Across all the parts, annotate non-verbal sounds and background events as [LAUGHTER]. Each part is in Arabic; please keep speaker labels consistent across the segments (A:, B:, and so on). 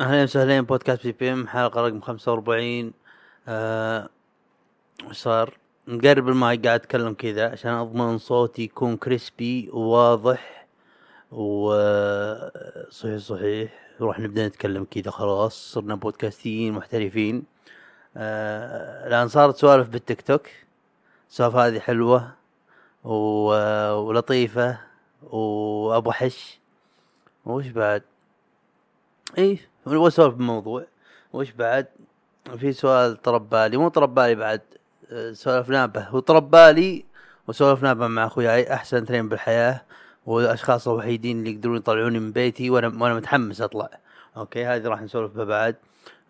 A: أهلا وسهلا بودكاست PPM حلقة رقم 45 آه صار؟ مقرب المايك قاعد أتكلم كذا عشان أضمن صوتي يكون crispy وواضح. وصحيح صحيح. نروح نبدأ نتكلم كذا خلاص. صرنا بودكاستيين محترفين. آه الآن صارت سوالف بالتيك توك. السوالف هذه حلوة و... ولطيفة وأبو حش. وش بعد؟ إيه وسولف بالموضوع وش بعد؟ في سؤال طرب بالي مو طرب بالي بعد آه، سولفنا به. وطرب بالي وسولفنا به مع اخوياي أحسن اثنين بالحياة والأشخاص الوحيدين اللي يقدرون يطلعوني من بيتي وأنا وأنا متحمس أطلع. أوكي هذه راح نسولف بها بعد.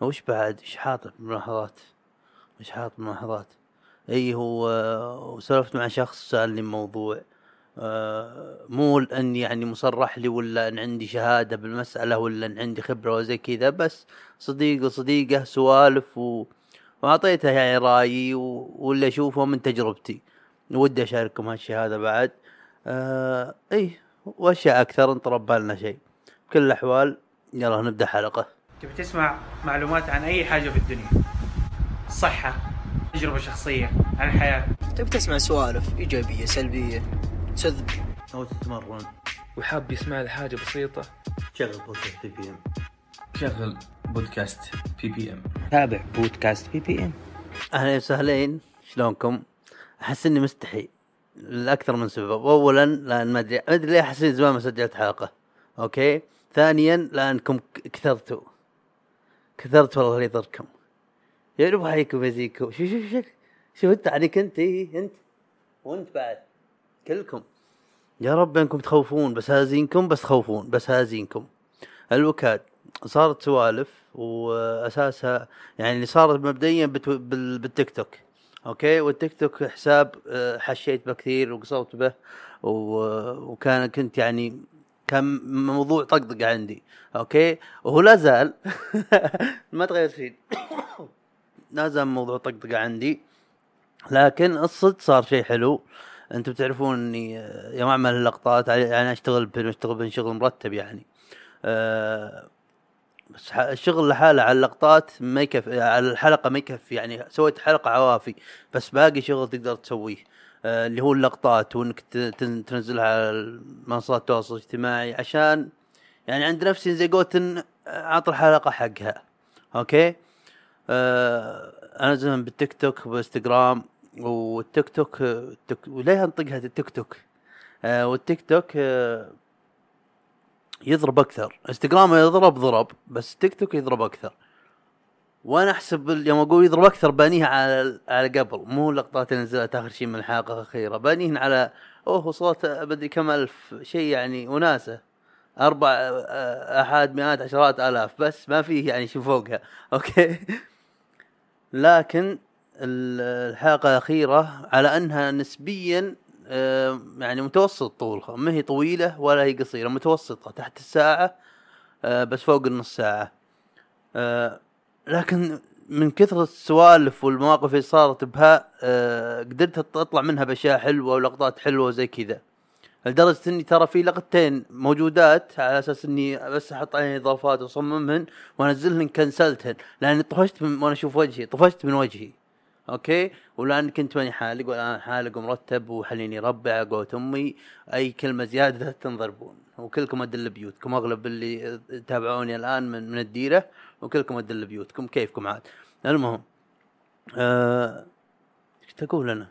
A: وش بعد؟ إيش حاط ملاحظات إيش حاط ملاحظات اي هو وسولفت مع شخص سألني موضوع. آه، مو ان يعني مصرح لي ولا أن عندي شهادة بالمسألة ولا أن عندي خبرة وزي كذا بس صديق وصديقه سوالف و... وأعطيته يعني رأيي و... واللي أشوفه من تجربتي. ودي أشارككم هالشيء هذا بعد. آه اي وأشياء أكثر انطرب بالنا شيء. بكل الأحوال يلا نبدأ حلقة.
B: تبي تسمع معلومات عن أي حاجة في الدنيا؟ صحة تجربة شخصية عن الحياة
C: تبي تسمع سوالف إيجابية سلبية؟ تسذب
A: أو تتمرن.
D: وحاب يسمع لي حاجة بسيطة.
A: شغل بودكاست PPM
D: شغل بودكاست PPM
E: تابع بودكاست PPM
A: أهلا وسهلين شلونكم؟ أحس إني مستحي لأكثر من سبب، اولا لأن ما ادري ما أدري ليه احس إني زمان ما سجلت حلقة، أوكي؟ ثانيا لأنكم ك- كثرتوا. كثرت والله يضركم يا رب حيكم يزيكم شوف شوف شوف شوف انت عليك أنت؟ إيه أنت. وأنت بعد. كلكم. يا رب أنكم تخوفون بس هازينكم بس تخوفون بس هازينكم. الوكاد صارت سوالف وأساسها يعني اللي صارت مبدئيا بتو- بال- بالتيك توك. أوكي؟ والتيك توك حساب آه، حشيت به كثير وقصرت به و- وكان كنت يعني كان موضوع طقطق عندي. أوكي؟ وهو لا زال [LAUGHS] ما تغير شيء. [COUGHS] لا زال موضوع طقطقة عندي. لكن الصدق صار شيء حلو. أنتم تعرفون اني آه، يوم اعمل اللقطات يعني أشتغل بين أشتغل بين شغل مرتب يعني. أه بس الشغل لحاله على اللقطات ما يكفي على الحلقة ما يكفي يعني. سويت حلقة عوافي بس باقي شغل تقدر تسويه. أه اللي هو اللقطات وإنك تنزلها على منصات التواصل الاجتماعي عشان يعني عند نفسي زي إن أعطي الحلقة حقها. أوكي؟ آه انزلهم بالتيك توك وبإنستغرام والتيك توك التك... وليه انطقها التيك توك؟ آه والتيك توك آه يضرب أكثر. إنستغرام يضرب ضرب بس تيك توك يضرب أكثر. وأنا أحسب يوم أقول يضرب أكثر بانيها على على قبل. مو اللقطات اللي نزلت آخر شيء من الحلقة الأخيرة. بانيهن على أوه وصلت بدري كم ألف شيء يعني وناسة. أربع آه، احاد مئات عشرات آلاف. بس ما فيه يعني شيء فوقها. [LAUGHS] أوكي. لكن ال- الحلقة الأخيرة على أنها نسبيا آه، يعني متوسط طولها ما هي طويلة ولا هي قصيرة متوسطة تحت الساعة آه، بس فوق النص ساعة. آه، لكن من كثر السوالف والمواقف اللي صارت بها قدرت أطلع منها بأشياء حلوة ولقطات حلوة زي كذا. لدرجة إني ترى في لقطتين موجودات على أساس إني بس أحط عليهن إضافات وأصممهن وأنزلهن كنسلتهن لأني طفشت من وأنا أشوف وجهي طفشت من وجهي. أوكي؟ ولان كنت ماني حالق والان حالق ومرتب وحليلي ربع قولة أمي. أي كلمة زيادة [LAUGHS] تنضربون. وكلكم أدل بيوتكم. أغلب اللي تابعوني الآن من من الديرة وكلكم أدل بيوتكم. كيفكم عاد؟ المهم آه، إيش تقول أنا؟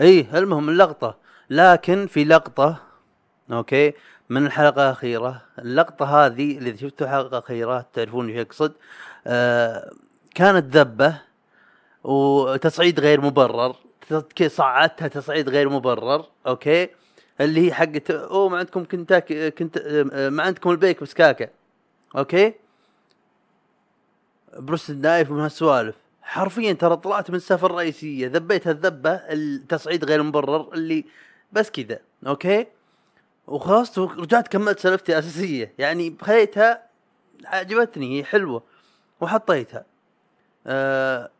A: اي المهم اللقطة. لكن في لقطة أوكي من الحلقة الأخيرة. اللقطة هذه اللي شفتوا الحلقة الاخيره تعرفون إيش اقصد آه كانت ذبة وتصعيد غير مبرر. صعدتها تصعيد غير مبرر أوكي؟ اللي هي حقت أوه ما عندكم كنتاكي كنت ما عندكم البيك بسكاكة. أوكي؟ بروست النايف ومن هالسوالف. حرفيا ترى طلعت من السفر الرئيسية ذبيت هالذبه التصعيد غير مبرر اللي بس كذا أوكي؟ وخلاص ورجعت كملت سالفتي الأساسية. يعني خليتها عجبتني هي حلوة وحطيتها. آه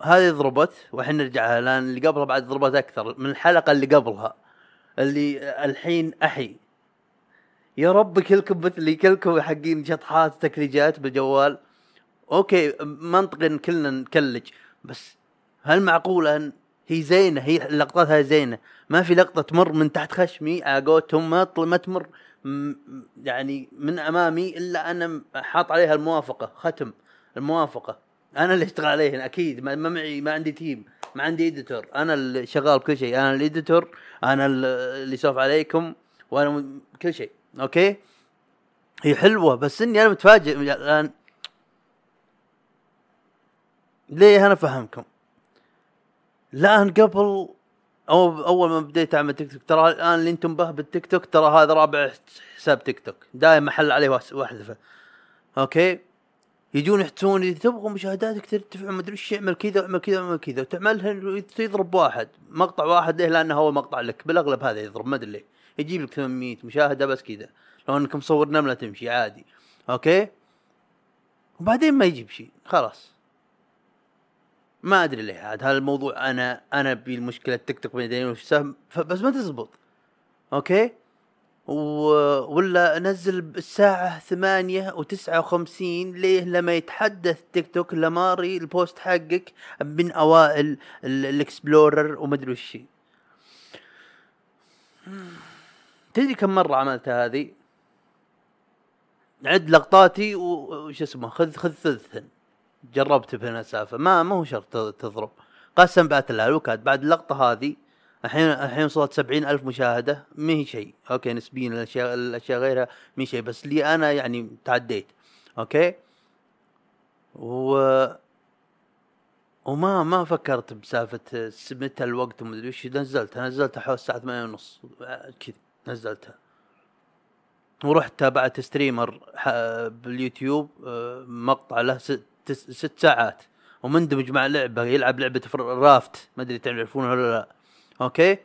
A: هذه ضربت والحين نرجعها لأن اللي قبلها بعد ضربت أكثر من الحلقة اللي قبلها اللي الحين أحي. يا رب كلكم مثلي كلكم حقين شطحات تكليجات بالجوال. أوكي منطقي كلنا نكلج بس هل معقوله إن هي زينة؟ هي اللقطات هاي زينة. ما في لقطة تمر من تحت خشمي على قولتهم ما ما تمر يعني من أمامي إلا أنا حاط عليها الموافقة ختم الموافقة. أنا اللي أشتغل عليهن أكيد. ما معي ما عندي team ما عندي editor أنا اللي شغال بكل شيء. أنا ال editor أنا اللي يسولف عليكم وأنا كل شيء. أوكي؟ هي حلوة بس إني أنا متفاجئ. الان ليه؟ أنا فهمكم. الان قبل أو أول ما بديت أعمل تيك توك ترى الآن اللي أنتم به بالتيك توك ترى هذا رابع حساب تيك توك دايم مهكر عليه واحذفه أوكي؟ يجون يحتسون إذا تبغوا مشاهداتك ترتفع ما أدري إيش اعمل كذا واعمل كذا واعمل كذا. وتعملها يضرب واحد مقطع واحد ليه؟ لأنه هو مقطع لك. بالأغلب هذا يضرب ما أدري ليه. يجيب لك 800 مشاهدة بس كذا. لو إنك مصور نملة تمشي عادي. أوكي؟ وبعدين ما يجيب شيء. خلاص. ما أدري ليه. عاد هذا الموضوع أنا أنا بالمشكلة تيك توك بعدين وش بس ما تزبط. أوكي؟ و... ولا أنزل بالساعة ثمانية وتسعة وخمسين. ليه؟ لما يتحدث تيك توك لما ري ال post حقك من أوائل ال- ال explorer ومدري وش تدري كم مرة عملت هذه؟ عد لقطاتي وش اسمه خذ خذ ثلثا جربت بهنا السالفة ما ما هو شرط تضرب. قسم بالله لو كانت بعد اللقطة هذه الحين الحين وصلت سبعين ألف مشاهدة ما هي شيء. أوكي نسبيا الأشياء الأشياء غيرها ما هي شيء بس لي أنا يعني تعديت. أوكي؟ و وما ما فكرت بسالفة متى الوقت ومدري وش نزلتها نزلتها حول الساعة ثمانية ونص. كذا نزلتها. ورحت تابعت streamer باليوتيوب آه، مقطع له ست, ست ساعات. ومندمج مع لعبة يلعب لعبة Raft. ما أدري تعرفونها ولا لا. أوكي؟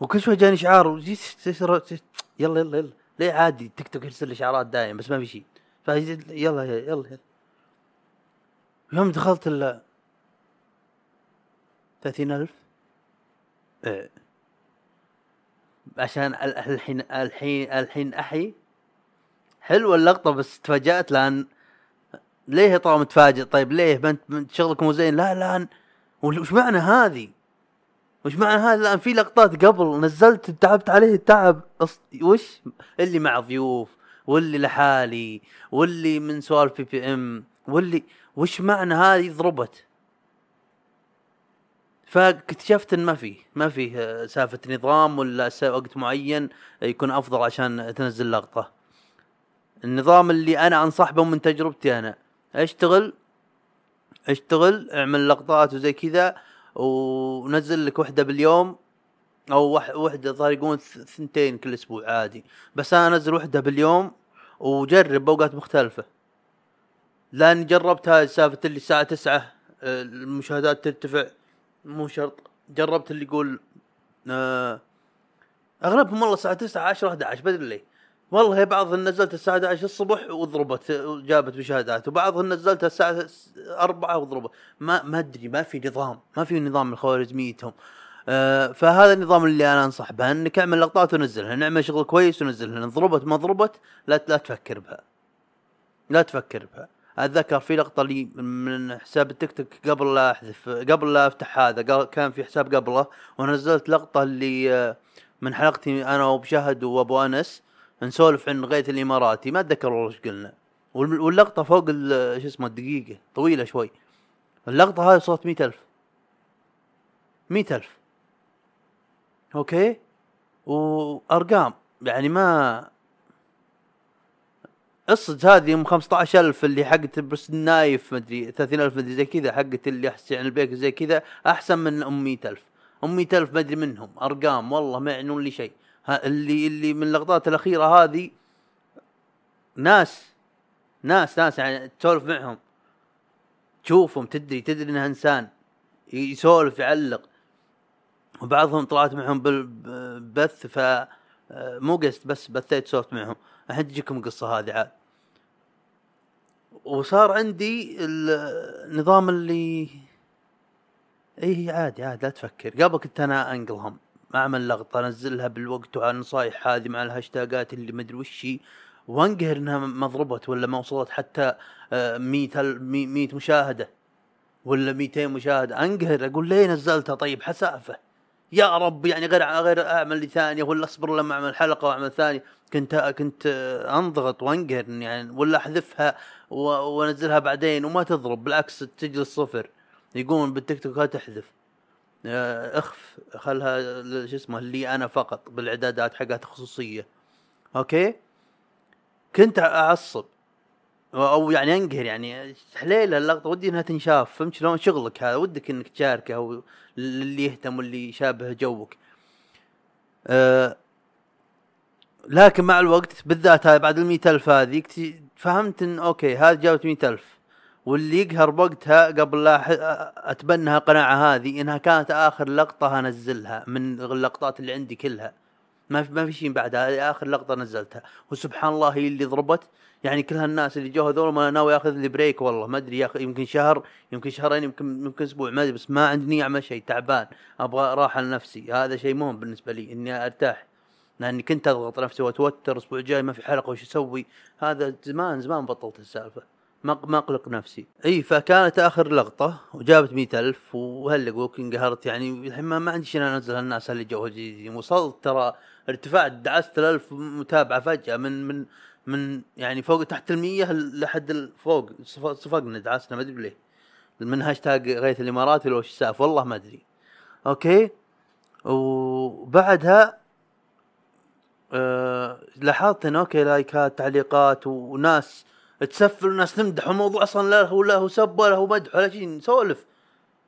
A: وكل شوي جاني اشعار وجي- س- س- س- يلا يلا يلا. ليه عادي تيك توك يرسل لي اشعارات دايم بس ما في شيء فيلا يلا يلا يوم دخلت ال ثلاثين ألف. إيه. عشان ال- الحين الحين الحين أحي. حلوة اللقطة بس تفاجأت لأن ليه طال متفاجئ طيب ليه؟ ما انت شغلك مو زين؟ لا لا. وش معنى هذه؟ وش معنى هذا؟ لأن في لقطات قبل نزلت تعبت عليه التعب. وش؟ اللي مع ضيوف واللي لحالي واللي من سوالف بي بي إم واللي وش معنى هذه؟ ضربت. فاكتشفت إن ما فيه ما فيه آه، سالفه نظام ولا وقت معين يكون أفضل عشان تنزل لقطة. النظام اللي أنا انصح به من تجربتي أنا. أشتغل أشتغل أعمل لقطات وزي كذا ونزل لك وحدة باليوم أو وح- وحدة ظهر يقولون ثنتين كل أسبوع عادي. بس أنا أنزل وحدة باليوم وجرب بأوقات مختلفة. لأني جربت هاي سالفة اللي الساعة تسعة المشاهدات ترتفع مو شرط. جربت اللي يقول آه أغلبهم والله الساعة 9 10 11 بدري ليه. والله بعضهم نزلت الساعة 11 الصبح وضربت جابت مشاهدات وبعضهم نزلتها الساعة 4 وضربت. ما ما أدري ما في نظام ما في نظام من خوارزميتهم آه فهذا النظام اللي أنا أنصح به إنك اعمل لقطات ونزلها نعمل شغل كويس ونزلها. إن ضربت ما ضربت لا لا تفكر بها. لا تفكر بها. أتذكر في لقطة لي من حساب التيك توك قبل لا أحذف قبل لا أفتح هذا كان في حساب قبله ونزلت لقطة اللي آه، من حلقتي أنا وبشهد وأبو أنس. نسولف عن غيث الاماراتي ما أتذكر والله قلنا. وال- واللقطة فوق شو اسمه الدقيقة طويلة شوي. اللقطة هذه صوت مئة ألف. مئة ألف. أوكي؟ وأرقام. يعني ما الصج هذه ام 15000 اللي حقت بس النايف مدري 30000 مدري زي كذا حقت اللي احس عن البيك زي كذا أحسن من أم 100000 أم 100000 مدري منهم. أرقام والله ما يعنون لي شيء. اللي اللي من اللقطات الأخيرة هذه ناس ناس ناس يعني تسولف معهم. تشوفهم تدري تدري إنه إنسان يسولف يعلق. وبعضهم طلعت معهم بالبث ف مو قست بس بثيت صوت معهم. الحين تجيكم القصة هذه عاد. وصار عندي النظام اللي اي عادي عادي لا تفكر. قبل كنت أنا أنقلهم. اعمل لقطه انزلها بالوقت وعلى النصايح هذه مع الهاشتاجات اللي مدري وش هي. وانقهر إنها ما ضربت ولا ما وصلت حتى 100 100 مشاهدة ولا 200 مشاهدة. انقهر أقول ليه نزلتها؟ طيب حسافة. يا رب يعني غير غير أعمل لي ثانية ولا أصبر لما أعمل حلقة وأعمل ثانية. كنت كنت أنضغط وانقهر يعني ولا أحذفها وأنزلها بعدين وما تضرب. بالعكس تجي الصفر يقولون بالتيك توك تحذف. آه، اخف خلها شو اسمه اللي أنا فقط بالإعدادات حقات خصوصية. أوكي؟ كنت أعصب. أو يعني أنقهر يعني حليله اللقطه ودي إنها تنشاف. فهمت شلون؟ شغلك هذا ودك إنك تشاركه أو اللي يهتم واللي يشابه joke. أه لكن مع الوقت بالذات هاي بعد المية ألف هذه اكت- فهمت إن أوكي هذه جابت مية ألف. واللي يقهر بوقتها قبل لا أتبنى القناعه هذه إنها كانت آخر لقطة انزلها من اللقطات اللي عندي كلها. ما في ما في شيء بعدها هذه آخر لقطة نزلتها. وسبحان الله هي اللي ضربت. يعني كل هالناس اللي جو هذول ما ناوي ياخذ لي break والله ما أدري ياخذ يمكن شهر يمكن شهرين يمكن يمكن أسبوع ما أدري بس ما عندي نية اعمل شيء تعبان أبغى راحة لنفسي. هذا شيء مهم بالنسبة لي إني أرتاح. لأني كنت أضغط نفسي وأتوتر الأسبوع الجاي ما في حلقه وش أسوي؟ هذا زمان زمان بطلت السالفة. اقلق نفسي. إي فكانت آخر لقطة وجابت مئة ألف وهلقوك انقهرت يعني. الحين ما, عندي شيء أنزل الناس اللي جو وصلت ترى ارتفعت دعست الألف متابعة فجأة من من من يعني فوق تحت المية لحد فوق. صف- صفقنا دعسنا ما أدري ليه من هاشتاج غيث الامارات ولا وش السالفه والله ما أدري. أوكي؟ وبعدها آه لاحظت إن أوكي لايكات تعليقات وناس تسفل وناس تمدح الموضوع أصلا لا هو لا هو سب ولا هو مدح ولا شيء نسولف.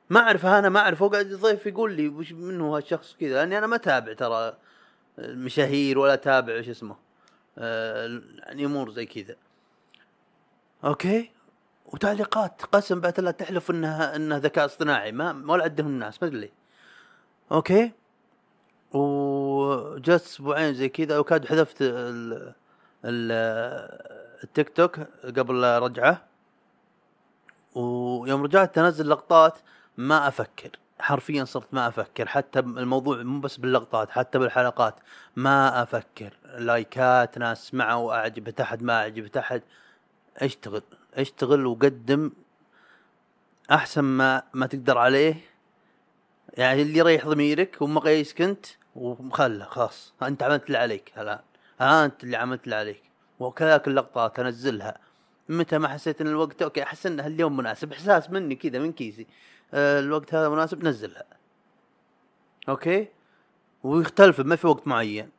A: ما أعرف أنا ما أعرف هو قاعد الضيف يقول لي وش منه هالشخص كذا لأني أنا ما أتابع ترى المشاهير ولا أتابع وش اسمه آه، يعني أمور زي كذا. أوكي؟ وتعليقات. قسم بالله تحلف انها إنها ذكاء اصطناعي. ما ولا عندهم الناس ما أدري. أوكي؟ وجت أسبوعين زي كذا وكاد حذفت ال ال التيك توك قبل رجعه ويوم رجعت انزل لقطات ما أفكر. حرفيا صرت ما أفكر. حتى الموضوع مو بس باللقطات حتى بالحلقات ما أفكر. لايكات ناس سمعوا اعجبت احد ما اعجبت احد أشتغل أشتغل وقدم أحسن ما ما تقدر عليه. يعني اللي يريح ضميرك ومقيسك أنت ومخله خلاص. أنت عملت اللي عليك الآن أنت اللي عملت اللي عليك. وكذلك اللقطات انزلها متى ما حسيت إن الوقت okay أحس ان اليوم مناسب. إحساس مني كذا من كيسي. آه الوقت هذا مناسب نزلها. okay؟ ويختلف ما في وقت معين.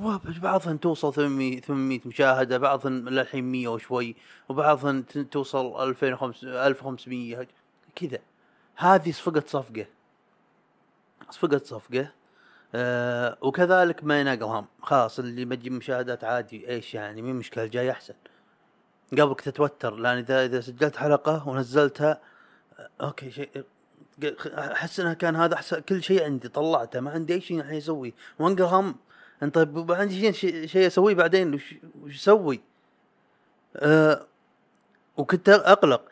A: وبعضهن توصل 800 800 مشاهدة بعضهن للحين 100 وشوي وبعضهن ت- توصل 2500 1500 كذا. هذه صفقة صفقة. صفقة صفقة. آه وكذلك ما يناقل هم خلاص اللي بتجيب مشاهدات عادي إيش يعني؟ مين مشكلة؟ الجاي أحسن. قبل كنت اتوتر لأن اذا إذا سجلت حلقة ونزلتها آه، أوكي شيء أحس إنها كان هذا أحسن. كل شيء عندي طلعته ما عندي أي شيء الحين أسوي وانقل هم أنت طيب عندي شيء شيء, شيء أسويه بعدين وش وش أسوي؟ أه وكنت أقلق.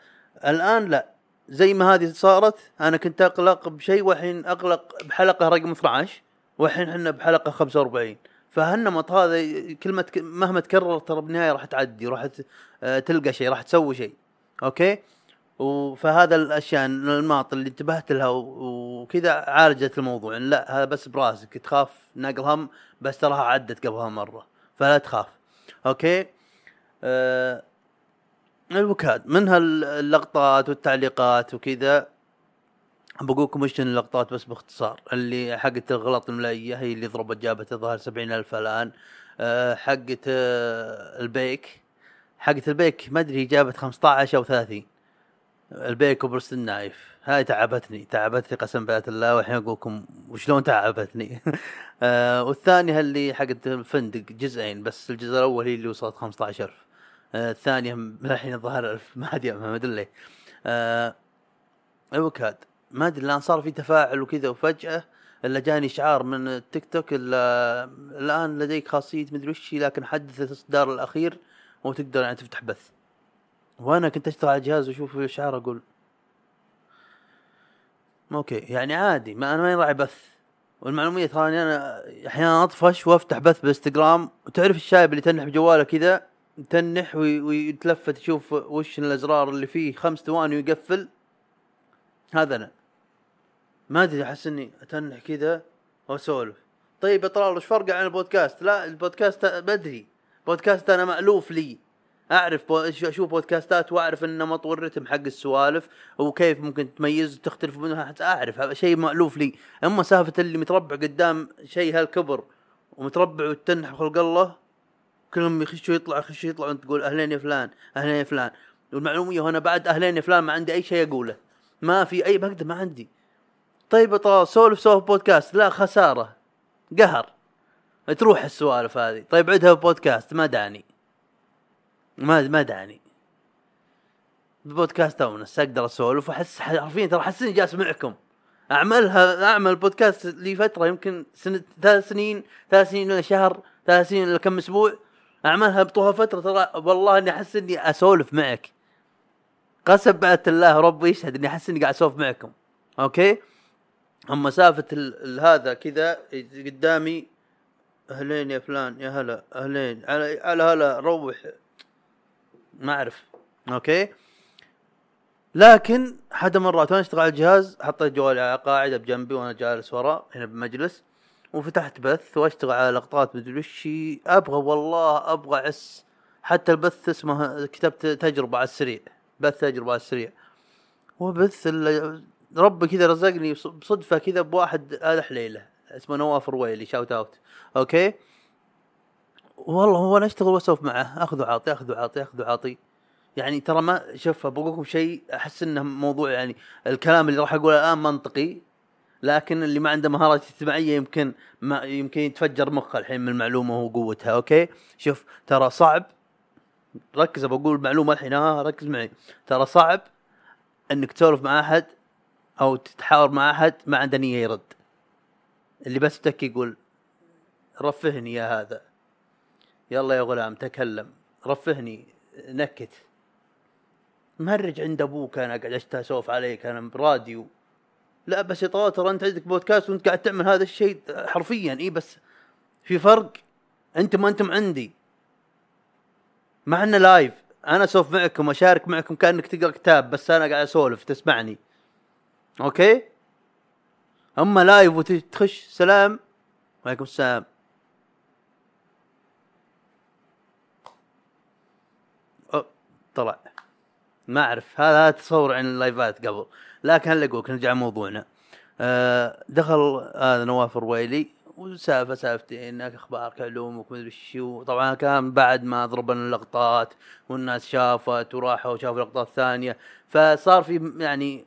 A: الآن لا. زي ما هذه صارت أنا كنت أقلق بشيء والحين أقلق بحلقة رقم 12 والحين إحنا بحلقة 45 فهالنمط هذا كلمة مهما تكرر ترى بالنهاية راح تعدي راح آه، تلقى شيء راح تسوي شيء. أوكي؟ فهذا الأشياء الانماط اللي انتبهت لها وكذا عالجت الموضوع. يعني لا هذا بس براسك تخاف نقل هم بس تراها عدت قبلها مرة فلا تخاف. okay؟ آه الوكاد منها اللقطات والتعليقات وكذا. بقول لكم وش اللقطات بس باختصار. اللي حقت الغلط الإملائية هي اللي ضربت جابت الظاهر سبعين ألف الآن. أه حقت أه البيك. حقت البيك ما أدري جابت 15 أو 30 البيك وبرست النايف. هاي تعبتني تعبتني قسم بآيات الله والحين أقول لكم وشلون تعبتني. [LAUGHS] أه والثانية اللي حقت الفندق جزئين بس. الجزء الأول هي اللي وصلت 15000 أه الثانية [LAUGHS] الحين الظاهر ألف. ما أدري ما أدري ليه. الوكاد ما أدري الآن صار في تفاعل وكذا وفجأة إلا جاني اشعار من التيك توك إلا الآن لديك خاصية مدري وش لكن حدث الإصدار الأخير وتقدر يعني تفتح بث. وأنا كنت أشتغل على الجهاز وأشوف الاشعار أقول okay يعني عادي ما أنا ما راعي بث. والمعلومية تراني أنا أحيانا أطفش وأفتح بث بالانستغرام وتعرف الشايب اللي تنح بجواله كذا؟ تنح وي- ويتلفت يشوف وش الأزرار اللي فيه خمس ثواني ويقفل. هذا أنا. ما أدري أحس إني أتنح كذا وأسولف. طيب يا طلال وش فرقه عن البودكاست؟ لا البودكاست بدري بودكاست أنا مألوف لي. أعرف بو... أشوف بودكاستات وأعرف النمط والرتم حق السوالف وكيف ممكن تميز وتختلف منها. حتى أعرف هذا شيء مألوف لي. أما سالفة اللي متربع قدام شيء هالكبر ومتربع وتنح خلق الله كلهم يخشوا يطلع يخشوا يطلع وانت تقول أهلين يا فلان أهلين يا فلان. والمعلومية هنا بعد أهلين يا فلان ما عندي أي شيء أقوله. ما في اي بقدر ما عندي. طيب يا طلال سولف سولف بودكاست. لا خسارة. قهر. تروح السوالف هذه. طيب عدها بودكاست ما دعني. ما ما دعني. بودكاست اونس أقدر أسولف وأحس حرفيا ترى حسني جالس معكم. أعملها أعمل بودكاست لي فترة يمكن سنة ثلاث سنين ثلاث سنين ولا شهر ثلاث سنين ولا كم أسبوع. أعملها بطولها فترة. ترى والله إني أحس إني أسولف معك. قسم بعد الله ربي يشهد إني أحس إني قاعد أسولف معكم. okay؟ ال- ال- هذا كذا قدامي أهلين يا فلان يا هلا أهلين على على هلا روح. ما أعرف. أوكي؟ لكن حد مرات وأنا أشتغل على الجهاز حطيت جوالي على قاعدة بجنبي وأنا جالس ورا هنا بمجلس وفتحت بث وأشتغل على لقطات مدري وش أبغى والله أبغى أعس. حتى البث اسمه كتبت تجربة على السريع بث تجربة على السريع. وبث ربي كذا رزقني بص- بصدفة كذا بواحد هذا حليله اسمه نواف رويلي shout out okay والله هو أنا أشتغل واسولف معه. اخذ وعاطي اخذ وعاطي اخذ وعاطي يعني ترى ما شوف بقول لكم شيء أحس إنه موضوع يعني الكلام اللي راح أقوله الآن منطقي. لكن اللي ما عنده مهارات اجتماعية يمكن ما يمكن يتفجر مخه الحين من المعلومة وقوتها okay شوف ترى صعب. ركز بقول معلومه الحين. ها ركز معي. ترى صعب إنك تسولف مع أحد أو تتحاور مع أحد ما عنده نية يرد. اللي بس تك يقول رفهني يا هذا. يلا يا غلام تكلم. رفهني نكت. مهرج عند أبوك أنا قاعد اشتى اسولف عليك أنا براديو. لا بس يا ترى أنت عندك بودكاست وأنت قاعد تعمل هذا الشيء حرفيا إي بس في فرق. أنتم أنتم عندي. معنا live أنا اسولف معكم واشارك معكم كأنك تقرأ كتاب بس أنا قاعد أسولف تسمعني. okay؟ أما live وتخش سلام وعليكم السلام. طلع. ما أعرف. هذا تصور عن اللايفات قبل. لكن هلا أقولك نرجع موضوعنا آه دخل هذا نواف الرويلي وسالفة سالفتين أخبارك علومك مدري شو. طبعا كان بعد ما ضربنا اللقطات والناس شافت وراحوا وشافوا لقطات ثانية فصار في يعني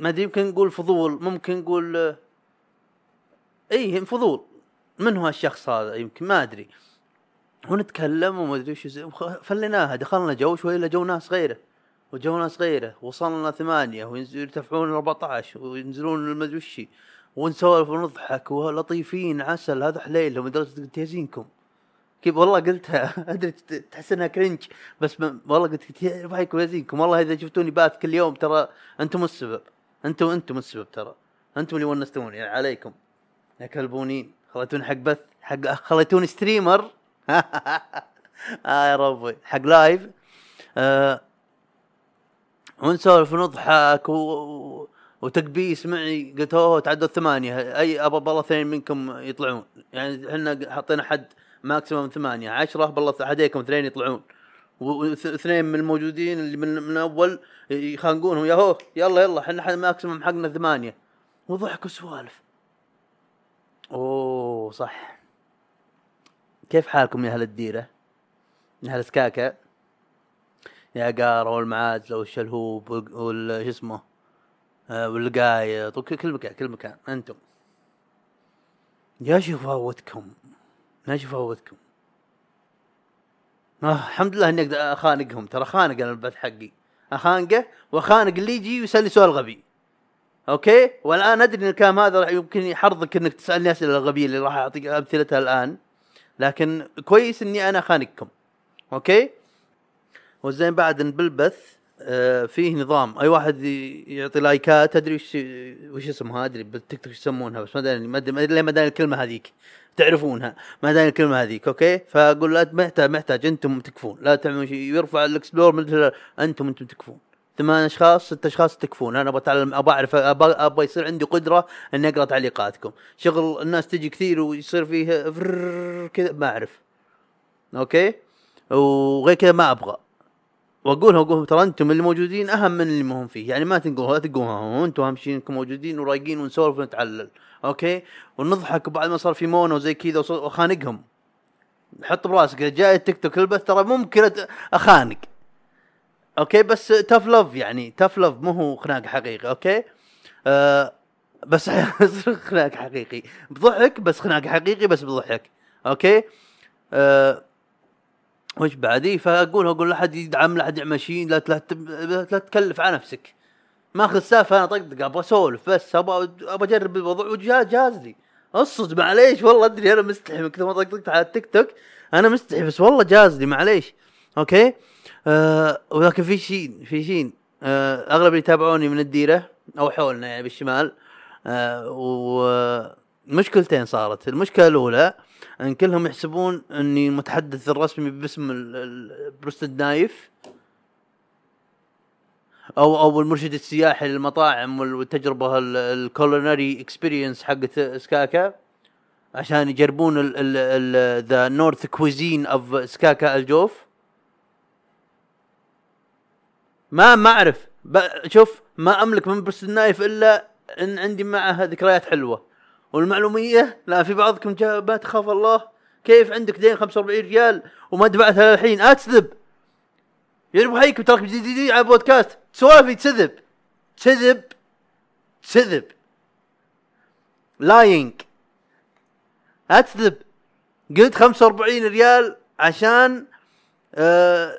A: ما أدري يمكن نقول فضول ممكن نقول آه، اي فضول. من هو الشخص هذا؟ يمكن ما أدري. ونتكلم وما أدري وش فليناها دخلنا جو شوي الا جو ناس غيره. وجو ناس غيره. وصلنا ثمانية ويرتفعون 14 وينزلون ما أدري وش. ونسولف ونضحك ولطيفين عسل هذا حليل لدرجة قلت يزينكم كيف؟ والله قلتها [LAUGHS] أدري تحس إنها cringe. بس والله قلت يا يزينكم والله إذا شفتوني باث كل يوم ترى أنتم السبب. أنتم أنتم السبب ترى. أنتم اللي ونستوني يعني عليكم. يا كلبونين خليتوني حق بث حق خليتوني streamer. [LAUGHS] آه يا ربي. حق live. آه ونسولف ونضحك و... وتكبيس معي قلت اوه تعدوا الثمانية. أي ابى بالله اثنين منكم يطلعون. يعني إحنا حطينا حد maximum ثمانية. عشرة بالله حديكم اثنين يطلعون. واثنين من الموجودين اللي من, من أول يخانقونهم. يا هو يلا يلا إحنا حد maximum حقنا ثمانية. وضحكوا سوالف. أوه صح. كيف حالكم يا أهل الديرة؟ يا أهل سكاكا يا قارة والمعازلة والشلهوب وال شو اسمه؟ آه، والقايط وكل كل مكان كل مكان. أنتم. يا شقاوتكم. يا شقاوتكم. آه الحمد لله إني أقدر أخانقهم. ترى خانق أنا البث حقي. أخانقه وأخانق اللي يجي ويسألني سؤال غبي. okay؟ والآن أدري إن الكلام هذا راح يمكن يحرضك إنك تسألني أسئلة غبية اللي راح أعطيك أمثلتها الآن. لكن كويس إني أنا خانقكم okay؟ والزين بعد إن بالبث آه فيه نظام. أي واحد يعطي لايكات تدري وش وش اسمها؟ أدري بالتيك توك يسمونها بس ادري ما ادري ما أدري ليه ما ادري الكلمة هذيك. تعرفونها. ما ادري الكلمة هذيك okay؟ فأقول لا محتاج محتاج أنتم تكفون. لا تعملون شيء يرفع ال explore مثل أنتم أنتم تكفون. ثمان أشخاص ست أشخاص تكفون. أنا أبغى أتعلم أبغى أعرف أبغى يصير عندي قدرة إني أقرأ تعليقاتكم. شغل الناس تجي كثير ويصير فيه كذا ما أعرف. okay؟ وغير كذا ما أبغى. واقولها واقولهم ترى أنتم اللي موجودين اهم من اللي ما هم فيه. يعني ما تنقولوا لا تقولوا أنتم اهم شيء انكم موجودين ورايقين ونسولف ونتعلل. okay؟ ونضحك بعد ما صار في مونو وزي كذا وخانقهم. حط براسك إذا جاي التيك توك البث ترى ممكن أخانق. okay؟ بس tough love يعني tough love مو هو خناق حقيقي okay؟ آه بس [LAUGHS] خناق حقيقي. بضحك بس خناق حقيقي بس بضحك okay؟ آه وش بعدي فأقول أقول لا حد يدعم لا حد يعمل شيء لا لا تكلف على نفسك. ماخذ السالفه أنا طقطق أبغى أسولف بس أبغى أبغى أجرب الموضوع وجاز جاز لي. اصج معليش والله أدري أنا مستحي من كثر ما طقطقت على التيك توك أنا مستحي بس والله جاز لي معليش. okay؟ آه ولكن في شيء في شيء آه أغلب اللي يتابعوني من الديرة أو حولنا يعني بالشمال آه ومشكلتين صارت. المشكلة الأولى إن كلهم يحسبون إني المتحدث الرسمي باسم ال- ال- بروستد نايف أو أو المرشد السياحي للمطاعم وال- والتجربة الكولينري اكسبيرينس حقت سكاكا عشان يجربون ذا نورث كويزين اوف سكاكا الجوف. ما ما أعرف شوف ما أملك من برست النايف إلا إن عندي معها ذكريات حلوة. والمعلومية لا في بعضكم جاء ما تخاف الله. كيف عندك دين 45 ريال وما دفعتها الحين؟ اكذب يا ابو حيكم تراك جديد على بودكاست. سوالفي تكذب. تكذب. تكذب. lying اكذب قلت 45 ريال عشان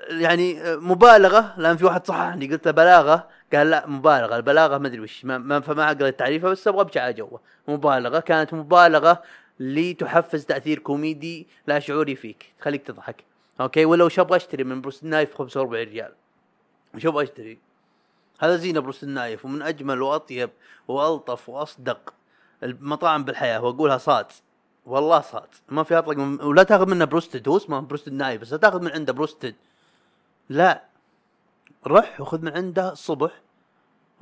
A: يعني آه مبالغة. لأن في واحد صححني قلت له بلاغة. قال لا مبالغة. البلاغة ما أدري وش ما ما فما قريت تعريفها بس أبغى امشي على جوه. مبالغة. كانت مبالغة لتحفز تأثير كوميدي لا شعوري فيك. تخليك تضحك. okay؟ ولا وش أبغى أشتري من بروستد النايف 45 ريال. وش أبغى أشتري؟ هذا زينة بروستد النايف ومن أجمل وأطيب وألطف وأصدق المطاعم بالحياة. وأقولها صاد. والله صاد ما في أطلق من... ولا تأخذ منه بروستد هو اسمه بروستد نايف بس لا تأخذ من عنده بروستد لا. رح وخذ من عنده الصبح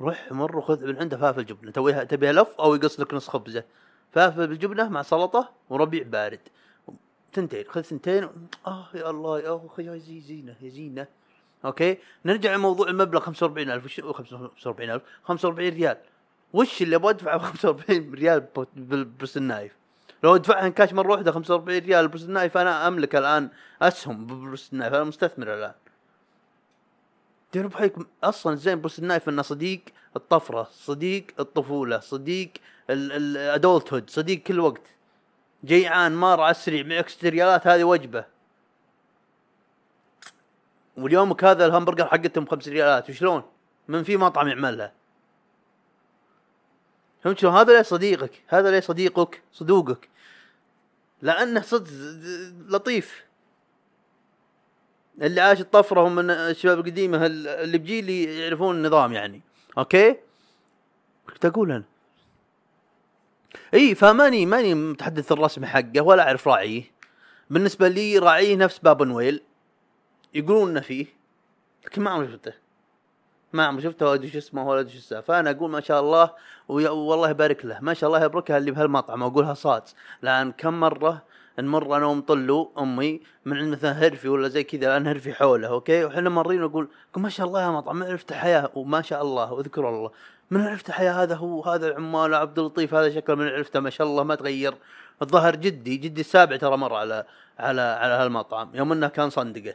A: روح مر وخذ من عنده فلافل جبنة. تويها تبيها لف أو يقص لك نص خبزة. فلافل بالجبنة مع سلطة وربيع بارد. ثنتين خذ ثنتين. آه يا الله يا أخي يا زي زينة يا زينة. okay؟ نرجع لموضوع المبلغ 45000 وش 45000 45 ريال. وش اللي أبغى أدفعه؟ 45 ريال بالبروستد النايف لو ادفعها كاش مرة واحدة 45 ريال بروستد النايف أنا أملك الآن أسهم ببروستد النايف أنا مستثمر الآن. ديروا بحيكم أصلا زين بروستد النايف إنه صديق الطفرة صديق الطفولة صديق الادولت هود صديق كل وقت. جيعان مار على السريع معك ريالات هذه وجبة. واليومك هذا الهمبرجر حقتهم خمس ريالات وشلون؟ من في مطعم يعملها فهمت شلون؟ هذا ليه صديقك هذا ليه صديقك صدوقك. لأنه صدق لطيف. اللي عاش الطفرة هم من الشباب القديمة ال- اللي بجيلي يعرفون النظام يعني. okay؟ كنت أقول أنا. إي فماني ماني متحدث الرسمي حقه ولا أعرف راعيه بالنسبة لي راعيه نفس بابا نويل. يقولون إنه فيه لكن ما عمري شفته ما عمري شفته ولا شو اسمه ولا شو السالفه فأنا أقول ما شاء الله والله يبارك له. ما شاء الله يباركها اللي بهالمطعم أقولها صاد لأن كم مرة نمر أنا ومطلو أمي من عند مثلا هرفي ولا زي كذا لأن هرفي حوله أوكي؟ وحنا مارين نقول ما شاء الله يا مطعم من عرفت حياة؟ وما شاء الله وأذكر الله. من عرفت حياة؟ هذا هو هذا العمال عبد اللطيف هذا شكله من عرفته ما شاء الله ما تغير. الظاهر جدي جدي السابع ترى مر على على على هالمطعم يوم إنه كان صندقه.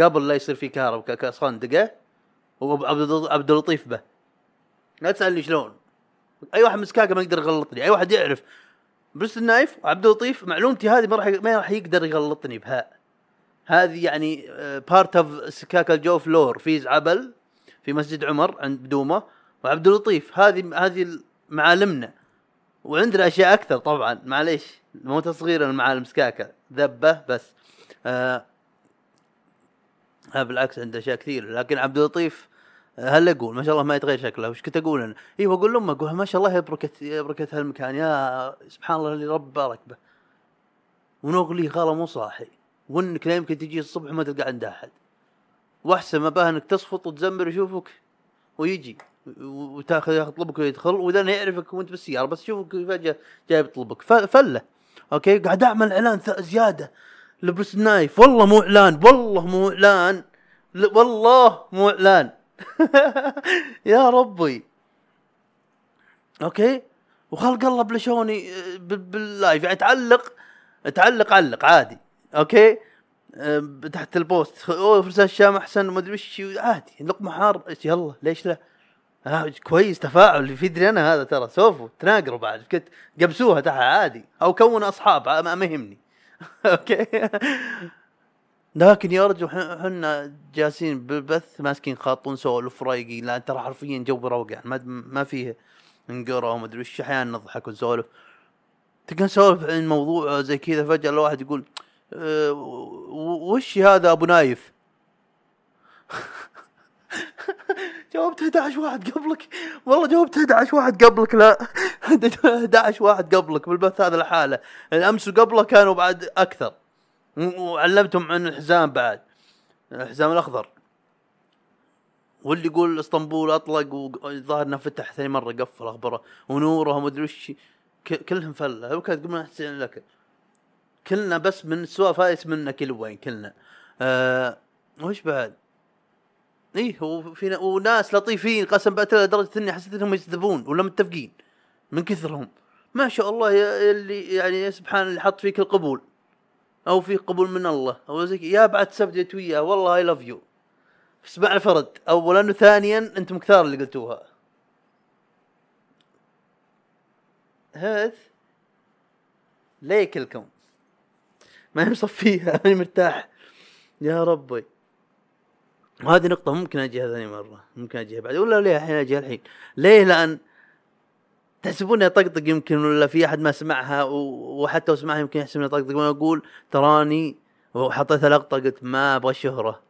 A: قبل لا يصير في كهرب كصندقه وعبد عبد اللطيف به. لا تسألني شلون. أي واحد من سكاكا ما يقدر يغلطني. أي واحد يعرف. بروستد النايف وعبد اللطيف معلومتي هذه ما راح ما راح يقدر يغلطني بها. هذه يعني part of سكاكا الجوف lore في زعبل في مسجد عمر عند بدومة. وعبد اللطيف هذه هذه معالمنا. وعندنا أشياء أكثر طبعا. معليش مو تصغير المعالم سكاكا ذبة بس. آه لا بالعكس عنده أشياء كثير لكن عبد اللطيف هل أقول؟ ما شاء الله ما يتغير شكله. وش كنت أقول أنا؟ أيوه أقول لأمه أقول ما شاء الله يا بركة هالمكان. يا سبحان الله اللي رب بارك به. ونغلي غلا مو صاحي. وإنك لا يمكن تجي الصبح ما تلقى عنده أحد. وأحسن ما باه إنك تصفط وتزمر يشوفك ويجي. وتأخذ يطلبك ويدخل وإذا يعرفك وأنت بالسيارة بس يشوفك فجأة جاي بيطلبك ف- فله. أوكي؟ قاعد أعمل إعلان زيادة. لبس النايف والله مو إعلان. والله مو إعلان. والله مو إعلان. [LAUGHS] يا ربي. أوكي؟ وخلق الله بلشوني بال- باللايف. يعني تعلق تعلق علق عادي. أوكي؟ تحت البوست. أوه فرسان الشام أحسن وما أدري وش عادي. لقمه حار يلا ليش لا؟ آه كويس تفاعل. في أنا هذا ترى. سوفوا تناقروا بعد. كنت قبسوها تحت عادي. أو كونوا أصحاب ما يهمني. [LAUGHS] okay؟ لكن يا رجل ح- حنا جالسين بالبث ماسكين خط ونسولف رايقين لا ترى حرفيا جو روقان ما ما فيه نقرا وما أدري وش أحيانا نضحك ونسولف. تلقى نسولف عن موضوع زي كذا فجأة الواحد يقول أه وش هذا أبو نايف؟ [LAUGHS] جاوبت 11 واحد قبلك؟ والله جاوبت 11 واحد قبلك لا. [LAUGHS] 11 واحد قبلك بالبث هذا لحاله الامس وقبله كانوا بعد أكثر. وعلمتهم عن الحزام بعد. الحزام الأخضر. واللي يقول إسطنبول أطلق والظاهر إنه فتح ثاني مرة قفل أخبره. ونوره وما أدري وش. كلهم فلة. لو كانت قمنا أحسن لك كلنا بس من سواء فايس منا كل وين كلنا. آه وش بعد؟ إيه هو في نا- وناس لطيفين قسم بالله لدرجه إني حسيت إنهم يجذبون ولا متفقين. من كثرهم. ما شاء الله اللي يعني سبحان اللي حط فيك القبول. أو في قبول من الله أو زي. يا بعد سبت وياه والله اي لاف يو بس مع الفرد اولا وثانيا أنتم كثار اللي قلتوها. هذ ليه كلكم ما هي مصفيها ماني مرتاح. يا ربي. وهذه نقطة ممكن أجيها ثاني مرة ممكن أجيها بعد ولا ليه الحين أجيها الحين؟ ليه؟ لأن تحسبوني أطقطق يمكن ولا في أحد ما سمعها وحتى لو سمعها يمكن يحسب اني أطقطق. وأنا أقول تراني وحطيتها لقطة قلت ما أبغى شهرة.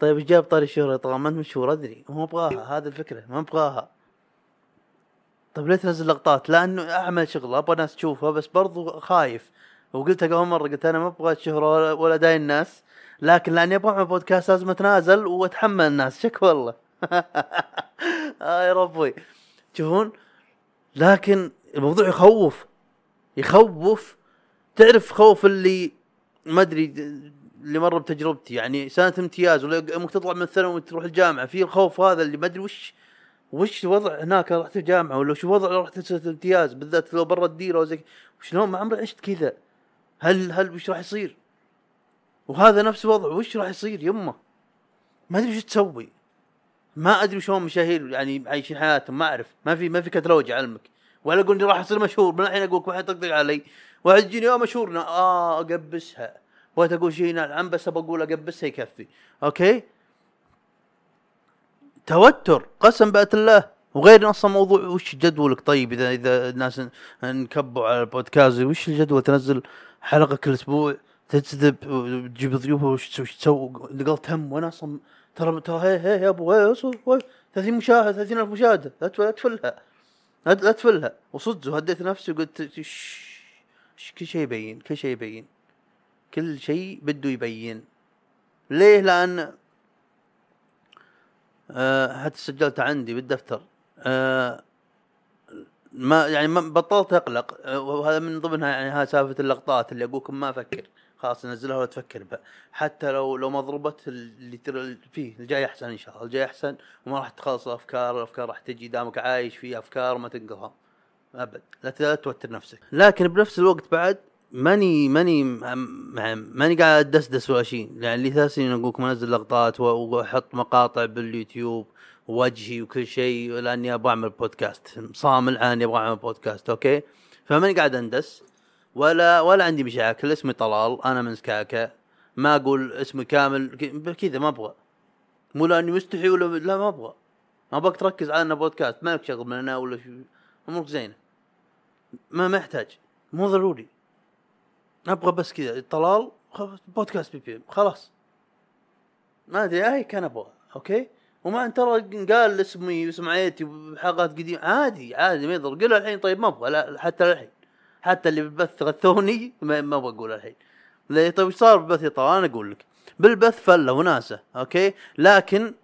A: طيب إيش جاب طاري الشهرة؟ طبعا ما انت مشهور أدري. ما أبغاها هذه الفكرة ما أبغاها. طيب ليه تنزل لقطات؟ لأنه أعمل شغل أبغى ناس تشوفها بس برضو خايف. وقلتها قبل مرة قلت أنا ما أبغى الشهره ولا- داين الناس لكن لأني أبغى أعمل بودكاست لازم أتنازل وأتحمل الناس. شك والله. [LAUGHS] آه يا ربي. تشوفون لكن الموضوع يخوف. يخوف. تعرف خوف اللي ما أدري اللي مر بتجربتي. يعني سنة امتياز ولا يومك تطلع من الثانوي وتروح الجامعة في الخوف هذا اللي ما أدري وش وش الوضع هناك؟ رحت الجامعة ولا شو وضع لو رحت سنة الامتياز بالذات لو برا الديره وزي شلون ما عمري عشت كذا؟ هل هل وش راح يصير؟ وهذا نفس الوضع وش راح يصير يمه؟ ما أدري وش تسوي. ما أدري شلون مشاهير يعني عايشين حياتهم ما أعرف. ما في ما في كتالوج علمك ولا أقول إني راح أصير مشهور. من الحين أقول واحد يطقطق علي. واحد يجيني أه مشهور. آه أقبسها. أقول شيء نعم بس ابى أقول أقبسها يكفي. okay؟ توتر قسم بآيات الله. وغير أصلا موضوع وش جدولك طيب اذا إذا الناس انكبوا على البودكاست؟ وش الجدول؟ تنزل حلقة كل أسبوع تجذب وتجيب ضيوف وش تسوي؟ نقلت هم وأنا أصلا ترى ترى هي هي يا ابو هي أصل- هي 30 مشاهد 30 الف مشاهده لا تف- لا تفلها. لا تفلها. وصدق وهديت نفسي وقلت كل شيء يبين كل شيء يبين. كل شيء بده يبين. ليه؟ لأن آه حتى سجلت عندي بالدفتر. آه ما يعني ما بطلت أقلق. آه، وهذا من ضمنها يعني هاي سالفة اللقطات اللي أقولكم ما أفكر. خلاص انزلها ولا تفكر بها. حتى لو لو ما ضربت اللي ترى فيه الجاي أحسن إن شاء الله. الجاي أحسن وما راح تخلص الأفكار الأفكار راح تجي دامك عايش في أفكار ما تنقلها أبد. لا توتر نفسك. لكن بنفس الوقت بعد ماني ماني ماني قاعد أدسدس ولا شيء. يعني لي ثلاث سنين اقولكم انزل لقطات وأحط مقاطع باليوتيوب وجهي وكل شيء لأني أبغى أعمل بودكاست صامل الان أبغى أعمل بودكاست okay؟ فماني قاعد أندس. ولا ولا عندي مشاكل اسمي طلال أنا من سكاكا ما أقول اسمي كامل كذا ما أبغى. مو لأني مستحي ولا لا ما أبغى. ما أبغاك تركز على إنه بودكاست مالك شغل من هنا ولا شو أمورك زينة. ما ما يحتاج مو ضروري. أبغى بس كذا طلال بودكاست PP خلاص. ما أدري هاي كان أبغى okay؟ وما ترى قال اسمي واسم عيلتي بحلقات قديمة عادي عادي ما يضر. قولها الحين طيب ما أبغى لا حتى الحين حتى اللي بالبث غثوني ما ما أبغى أقول الحين. طيب إيش صار بالبث؟ طلال أنا أقول لك. بالبث فله وناسة okay؟ لكن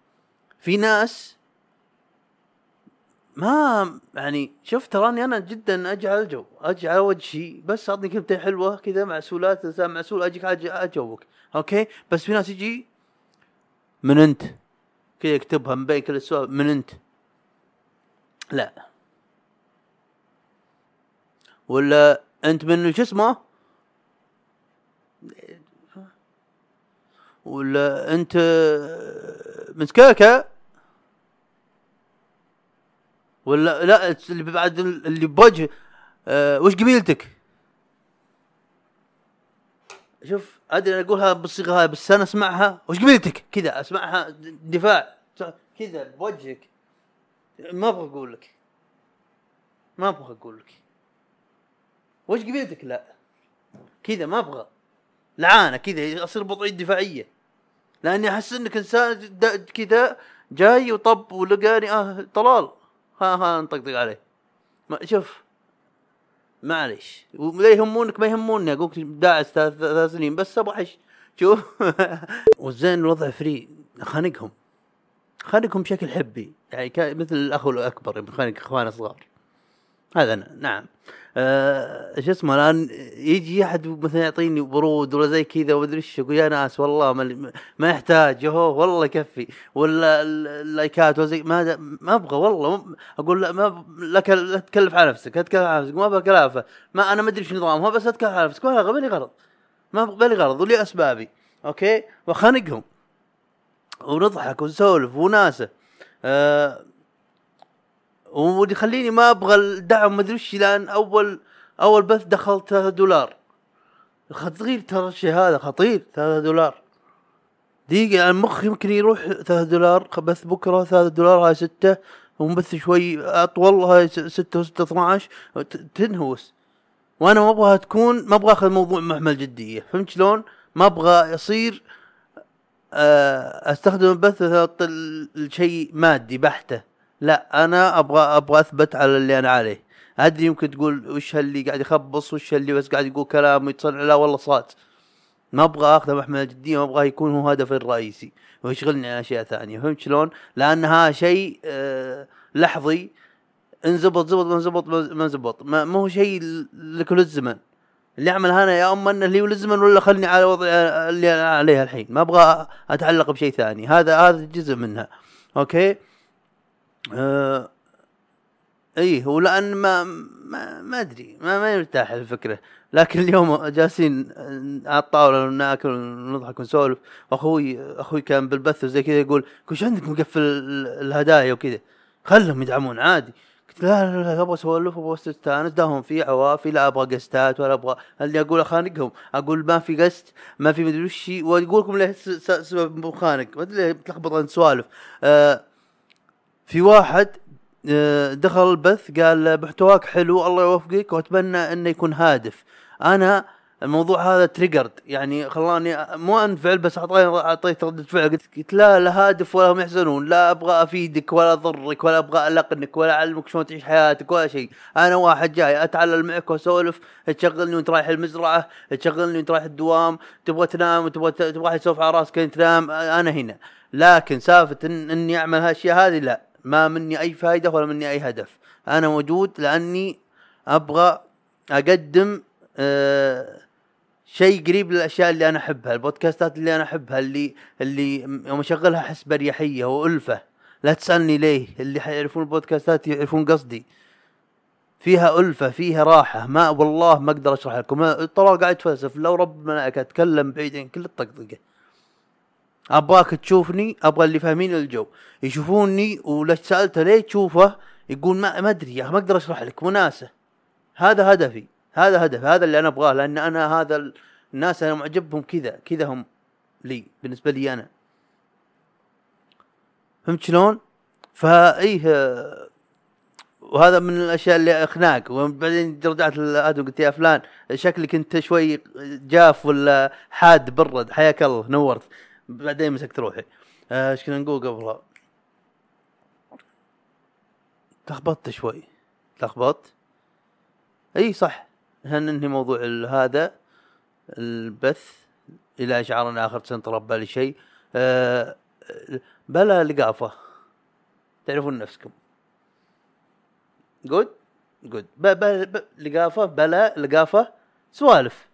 A: في ناس ما يعني شوف تراني أنا جدا على الجو أجي على وجهي بس أعطني كلمتين حلوة كذا معسولات إنسان معسول أجيك أجي اجاوبك أوكي؟ بس في ناس يجي من أنت. كذا يكتبها من بين كل السؤال من أنت. لا. ولا انت من شو اسمه؟ ولا انت من سكاكا ولا لا اللي بعد اللي بوجه أه وش قبيلتك؟ شوف أدري أنا أقولها بالصيغة هاي بس أنا أسمعها. وش قبيلتك؟ كذا أسمعها دفاع. كذا بوجهك. ما أبغى أقول لك. ما أبغى أقول لك. وش قبيلتك؟ لا. كذا ما أبغى. لعانة كذا أصير بطئيه دفاعية. لأني أحس إنك إنسان كذا جاي وطب ولقاني آه طلال. ها ها نطقطق عليه. ما شوف. معليش. ولا يهمونك ما يهموني. أقولك داعس ثلاث سنين بس أبغى شوف. [LAUGHS] والزين الوضع فري. خانقهم. خانقهم بشكل حبي. يعني مثل الأخ الأكبر خانق إخوانه الصغار. هذا أنا نعم. آه شو اسمه الآن يجي أحد مثلا يعطيني برود ولا زي كذا ومدري إيش أقول يا ناس والله ما, ما يحتاج. هو والله يكفي. ولا ال- اللايكات ولا زي ما ما أبغى والله. أقول لا ما لك لا تكلف على نفسك لا تكلف على نفسك ما أبغى كلافة. ما أنا ما أدري إيش نظامها بس لا تكلف على نفسك. ولا مالي غرض ما أبغى مالي غرض ولي أسبابي. أوكي؟ وخانقهم ونضحك ونسولف وناسة. آه واللي يخليني ما أبغى الدعم ما أدري وش لأن أول أول بث دخل 3 دولار. خطير ترى الشيء هذا خطير 3 دولار. دقيقة يعني مخي يمكن يروح 3 دولار بث بكرة 3 دولار هاي 6 ونبث شوي أطول هاي 6 و6 12 ت- تنهوس. وأنا ما أبغاها تكون ما أبغى أخذ الموضوع محمل جدية. فهمت شلون؟ ما أبغى يصير آه، أستخدم البث الشيء مادي بحته. لا أنا أبغى أبغى أثبت على اللي أنا عليه. أدري يمكن تقول وش اللي قاعد يخبص وش اللي بس قاعد يقول كلام ويتصنع. لا والله صاد. ما أبغى أخذه محمل جدية ما أبغاه يكون هو هدفي الرئيسي. ويشغلني عن أشياء ثانية. فهمت شلون؟ لانها شيء آه لحظي. انزبط زبط ما انزبط ما انزبط. ما هو شيء لكل الزمن اللي اعمله أنا يا أما إنه لي وللزمن ولا خلني على وضعي اللي أنا عليها الحين. ما أبغى أتعلق بشيء ثاني. هذا هذا جزء منها. أوكي؟ آه إيه ولان ما ما, ما أدري ما ما مرتاح الفكرة. لكن اليوم جالسين على الطاوله ناكل ونضحك ونسولف. واخوي أخوي كان بالبث وزي كذا يقول وش عندك مقفل ال- الهدايا وكذا. خلهم يدعمون عادي. قلت لا لا لا أبغى أسولف أبغى استانس داهم في عوافي لا أبغى قستات ولا أبغى. اللي أقول أخانقهم أقول ما في قست ما في مدري وش واقول لكم ليه سبب مخانق. ما أدري ليه بتلخبط سوالف. آه في واحد آه، دخل البث قال محتواك حلو الله يوفقك وأتمنى أنه يكون هادف. أنا الموضوع هذا تريجرد يعني خلاني مو أنفعل بس اعطيت أعطيت رده فعل. قلت, لا لا هادف ولا هم يحزنون لا أبغى أفيدك ولا أضرك ولا أبغى ألقنك ولا أعلمك شلون تعيش حياتك ولا شيء. أنا واحد جاي أتعلم معك وأسولف تشغلني وأنت رايح المزرعة تشغلني وأنت رايح الدوام تبغى تنام وتبغى تبغى يسولف على راسك أنت تنام أنا هنا. لكن سالفة إن إني أعمل هالأشياء هذه لا. ما مني أي فائده ولا مني أي هدف. أنا موجود لأني أبغى أقدم آه شيء قريب للأشياء اللي أنا أحبها البودكاستات اللي أنا أحبها اللي اللي يوم أشغلها أحس بريحية وألفة. لا تسألني ليه اللي حيعرفون البودكاستات يعرفون قصدي. فيها ألفة فيها راحة. ما والله ما أقدر أشرح لكم. طلال قاعد يتفلسف لو رب الملائكة أتكلم بعيدين كل الطقطقة. أبغاك تشوفني أبغى اللي فاهمين الجو. يشوفوني وليش سالته ليه تشوفه يقول ما ما أدري يا ما أقدر أشرح لك وناسه هذا هدفي هذا هدف هذا اللي أنا أبغاه لأن أنا هذا ال- الناس أنا معجبهم كذا كذا هم لي بالنسبة لي أنا. فهمت شلون؟ فإيه وهذا من الأشياء اللي اخناق وبعدين رجعت لادم قلت يا فلان شكلك أنت شوي جاف ولا حاد برد حياك الله نورت. بعدين مسكت روحي. آه، إيش كنا نقول قبلها لخبطت شوي. لخبطت إي صح. ننهي موضوع هذا؟ البث إلى اشعار آخر سنطر بالي شيء. آه، بلا لقافة. تعرفون نفسكم. جود جود لقافة بلا لقافة. سوالف.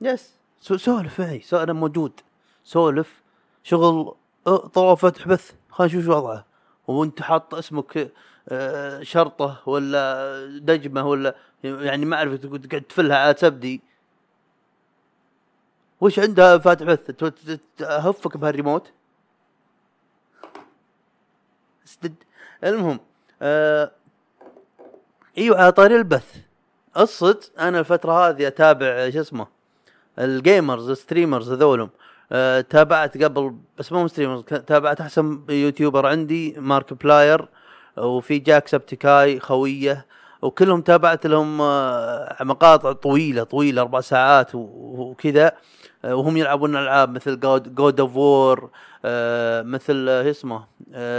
A: يس. سولف معي أنا موجود. سولف شغل طوى فتح بث خلينا نشوف شو وضعه. وانت حاط اسمك أه، شرطه ولا دجمه ولا يعني ما أعرف تقعد تفلها على سبدي وش عندها فاتح بث ت- ت- ت- اهفك بهالريموت استد المهم آه إيوه على طاري البث. الصدق أنا الفترة هذه أتابع شو اسمه ال gamers ال streamers هذولهم. آه تابعت قبل بس مو streamers تابعت أحسن YouTuber عندي ماركبلاير وفي جاك سبتيكاي خوية وكلهم تابعت لهم آه مقاطع طويلة طويلة أربع ساعات وكذا. آه، وهم يلعبون ألعاب مثل God of War مثل آه، اسمه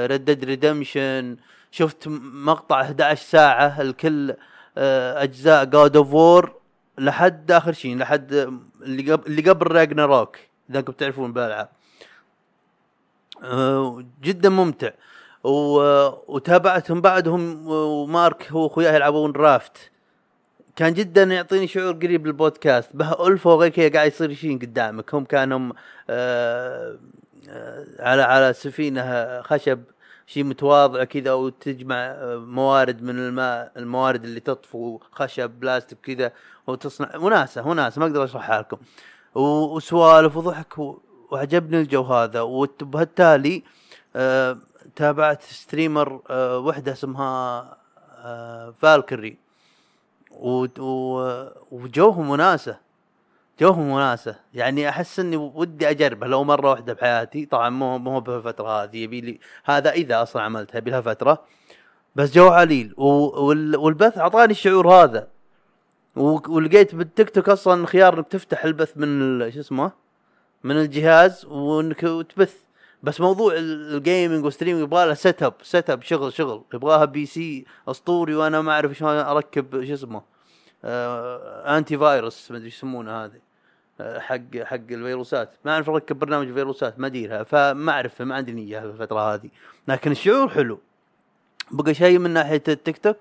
A: Red Dead Redemption شفت مقطع 11 ساعة الكل أجزاء God of War لحد آخر شيء لحد اللي قبل اللي قبل Ragnarok إذا أنكم تعرفون بالالعاب آه، جدا ممتع. و- وتابعتهم بعدهم ومارك هو واخوياه يلعبون Raft كان جدا يعطيني شعور قريب للبودكاست. به ألفة وغير كذا قاعد يصير شيء قدامك. هم كانوا آه آه على على سفينة خشب. شيء متواضع كذا وتجمع موارد من الماء الموارد اللي تطفو خشب بلاستيك كذا وتصنع. وناسة وناسة ما أقدر أشرحها لكم. وسوالف وضحك وعجبني الجو هذا. وبالتالي آه تابعت ستريمر آه وحدة اسمها آه فالكري. وجوهم وناسه جوهم وناسة. يعني أحس إني ودي أجربه. لو مرة واحدة بحياتي طبعا مو مو بهالفترة هذه. يبي لي هذا إذا أصلا عملتها يبي لها فتره بس جو عليل. والبث أعطاني الشعور هذا. ولقيت بالتيك توك أصلا خيار إنك تفتح البث من. شو اسمه؟ من الجهاز وإنك تبث. بس موضوع ال- ال gaming وال streaming يبغى له setup setup شغل شغل. يبغاها PC أسطوري وأنا ما أعرف شلون أركب شو اسمه؟ آه antivirus ما أدري يسمونه هذه. حق حق الفيروسات. ما أعرف اركب برنامج فيروسات ما اديرها فما أعرف ما عندي نية الفترة هذه. لكن الشعور حلو. بقى شيء من ناحية التيك توك؟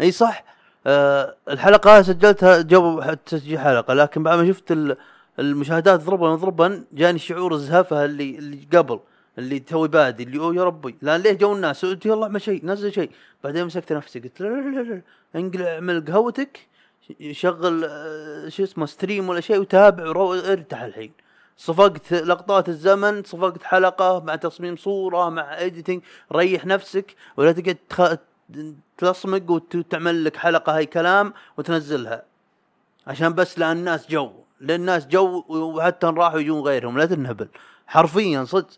A: إي صح. آه الحلقة سجلتها جو تسجيل حلقة لكن بعد ما شفت ال- المشاهدات ضربا ضربا جاني شعور الزهفه اللي اللي قبل اللي توي بادي اللي أوه يا ربي. لأن ليه جو الناس؟ يلا اعمل شيء نزل شيء. بعدين مسكت نفسي قلت لا لا لا انقلع اعمل قهوتك. شغل آه، شو اسمه stream ولا شيء وتابع ارتاح الحين. صفقت لقطات الزمن صفقت حلقة مع تصميم صورة مع editing ريح نفسك ولا تقعد تخ... تصمق وتعمل لك حلقة هاي كلام وتنزلها. عشان بس لأن الناس جو للناس جو وحتى راحوا يجون غيرهم لا تنهبل. حرفيا صدق.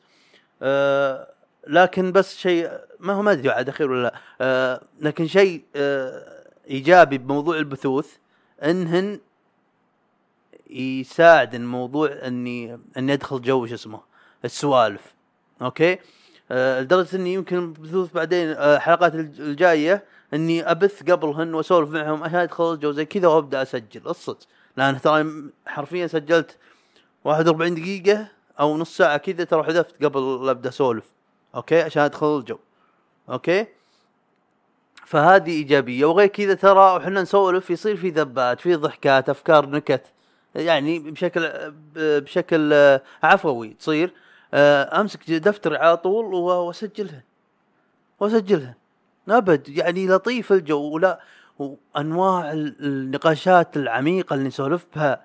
A: آه لكن بس شيء ما هو ما أدري عاد أخير ولا لا. آه لكن شيء آه إيجابي بموضوع البثوث انهن يساعد الموضوع اني إني أدخل جو شو اسمه السوالف. أوكي؟ آه لدرجة إني يمكن بثوث بعدين آه حلقات الج- الجاية إني أبث قبلهن وأسولف معهم عشان أدخل الجو زي كذا وأبدأ أسجل الصدق لأن ترى حرفيا سجلت 41 دقيقة أو نص ساعة كذا ترى حذفت قبل لا أبدأ أسولف. أوكي؟ عشان أدخل الجو. أوكي؟ فهذه إيجابية. وغير كذا ترى وحنا نسولف يصير في ذبات في ضحكات أفكار نكت يعني بشكل بشكل عفوي تصير. آه، أمسك دفتر على طول و- وأسجلها. وأسجلها. أبد يعني لطيف الجو. ولا وأنواع ال- النقاشات العميقة اللي نسولف بها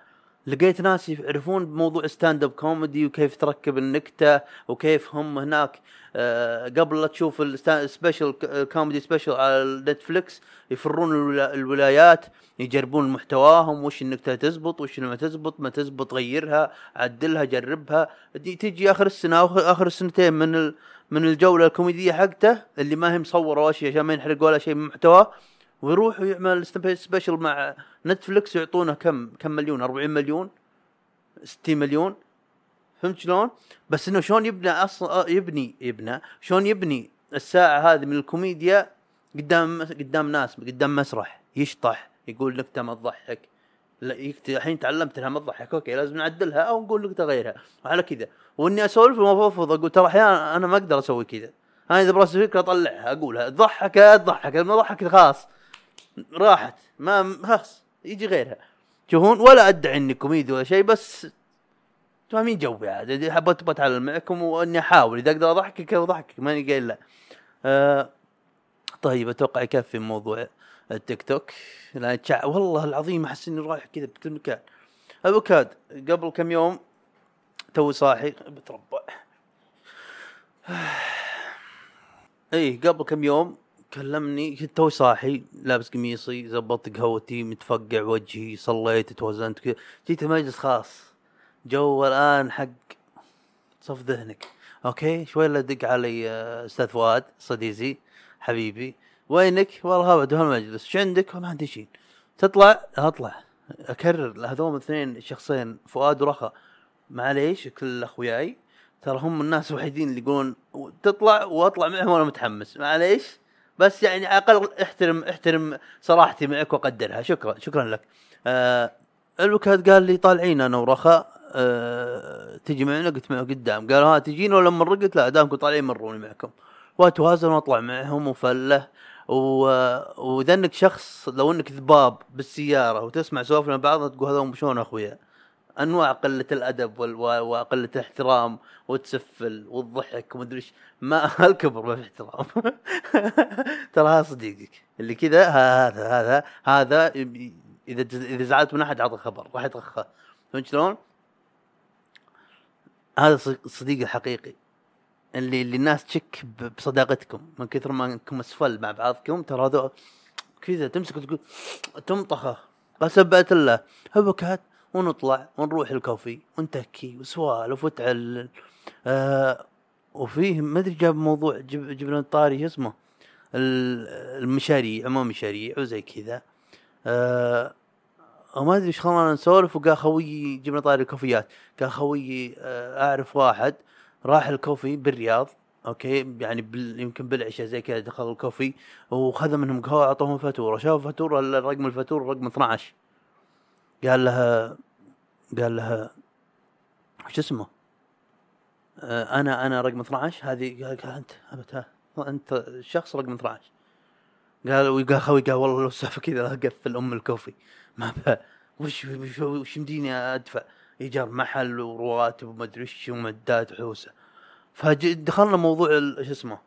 A: لقيت ناس يعرفون بموضوع stand-up comedy وكيف تركب النكتة وكيف هم هناك. آه، قبل لا تشوف ال special comedy special على نتفلكس يفرون الولا- الولايات يجربون محتواهم وش النكتة تزبط وش ما تزبط ما تزبط غيرها عدلها جربها. دي تيجي آخر السنة آخر السنتين من من الجولة الكوميدية حقته اللي ما هي مصورة ولا شيء عشان ما ينحرق ولا شيء من محتواه. ويروح ويعمل special مع نتفلكس يعطونه كم كم مليون؟ 40 مليون؟ 60 مليون؟ فهمت شلون؟ بس إنه شلون يبنى أصلا يبني يبنى؟ شلون يبني الساعة هذه من الكوميديا قدام قدام ناس قدام مسرح يشطح يقول نكتة ما تضحك. الحين تعلمت إنها ما تضحك. أوكي لازم نعدلها أو نقول نكتة غيرها. وعلى كذا. وإني أسولف وافضفض أقول ترى أحيانا أنا ما أقدر أسوي كذا. أنا إذا براسي فكرة أطلعها أقولها. تضحك تضحك. ما ضحك خلاص. راحت. ما خلاص يجي غيرها. تشوفون ولا أدعي اني كوميدي ولا شيء بس فاهمين جوي عاد. حبيت بتعلم معكم وإني أحاول. إذا أقدر أضحكك أضحكك. ماني قايل لا. آه طيب أتوقع يكفي موضوع التيك توك. لا تشع والله العظيم أحس إني رايح كذا بكل مكان. افوكاد قبل كم يوم تو صاحي. بتربع. [SIGHS] اي قبل كم يوم كلمني كنت تو صاحي لابس قميصي زبطت قهوتي متفقع وجهي صليت توزنت كذا. جيت مجلس خاص جو الآن حق صف ذهنك. أوكي؟ شوي لا دق علي آه، أستاذ فؤاد صديقي حبيبي. وينك؟ والله أبد هالمجلس إيش عندك؟ ما عندي شيء تطلع؟ أطلع. أكرر هذول الاثنين الشخصين فؤاد ورخا معليش كل أخوياي. ترى هم الناس الوحيدين اللي يقولون تطلع وأطلع معهم وأنا متحمس. معليش؟ بس يعني على الاقل احترم احترم صراحتي معك وقدرها. شكرا شكرا لك. آه الوكاد قال لي طالعين أنا ورخاء. آه تجي معنا؟ قلت معه قدام. قال ها تجين ولا مره قلت لا دامكم طالعين مروني معكم. واتوازن وأطلع معهم وفله. و... واذا انك شخص لو إنك ذباب بالسيارة وتسمع سوالفنا بعض تقول هذول شلون أخويا؟ أنواع قلة الأدب وقلة الاحترام وتسفل والضحك ومدري إيش. ما [LAUGHS] الكبر ما في احترام. [LAUGHS] ترى هذا صديقك. اللي كذا هذا هذا هذا إذا إذا زعلت من أحد اعطى خبر راح يترخى فهمت شلون؟ هذا صديقي الحقيقي. اللي اللي الناس تشك بصداقتكم. من كثر ما أنكم أسفل مع بعضكم ترى هذا كذا تمسك وتقول تمطخه. قسبت الله. هبكات ونطلع ونروح الكوفي ونتكي وسوالف وتعلل. آه وفيه ما أدري جاب موضوع جب جبنا الطاري شو اسمه؟ ال- المشاريع عموم مشاريع وزي كذا. آه وما أدري إيش خلانا نسولف وقال خويي جبنا طاري الكوفيات قال خويي آه أعرف واحد راح الكوفي بالرياض أوكي؟ يعني بال يمكن بالعشاء زي كذا دخل الكوفي وخذ منهم قهوة أعطوهم فاتورة. شاف فاتورة؟ رقم الفاتورة رقم 12 قال لها قال لها شو اسمه؟ آه أنا أنا رقم 12 هذه قال, أنت ها أنت الشخص رقم 12 قال وقال خوي قال والله لو السالفه كذا أقفل ام الكوفي. ما بها وش وش, وش مديني أدفع؟ إيجار محل ورواتب وما أدري إيش ومدات وحوسه فدخلنا موضوع شو اسمه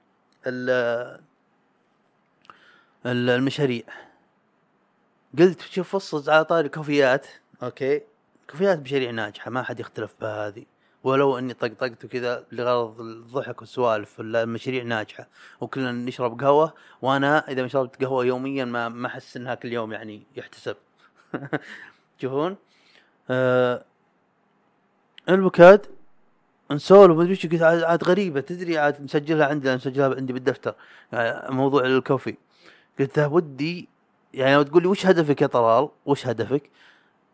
A: ال- ال- المشاريع. قلت شوف فصل على طاري كوفيات أوكي. كوفيات مشاريع ناجحة ما حد يختلف بهذه. ولو إني طقطقت وكذا لغرض الضحك والسوالف المشاريع ناجحة وكلنا نشرب قهوة وأنا إذا ما شربت قهوة يوميا ما ما أحس إنها كل يوم يعني يحتسب. [LAUGHS] تشوفون آه البوكاد نسولف ما أدري إيش قلت عاد غريبة تدري عاد مسجلها عندي مسجلها عندي بالدفتر آه، موضوع الكوفي. قلت ودي يعني لو تقول لي وش هدفك يا طلال؟ وش هدفك؟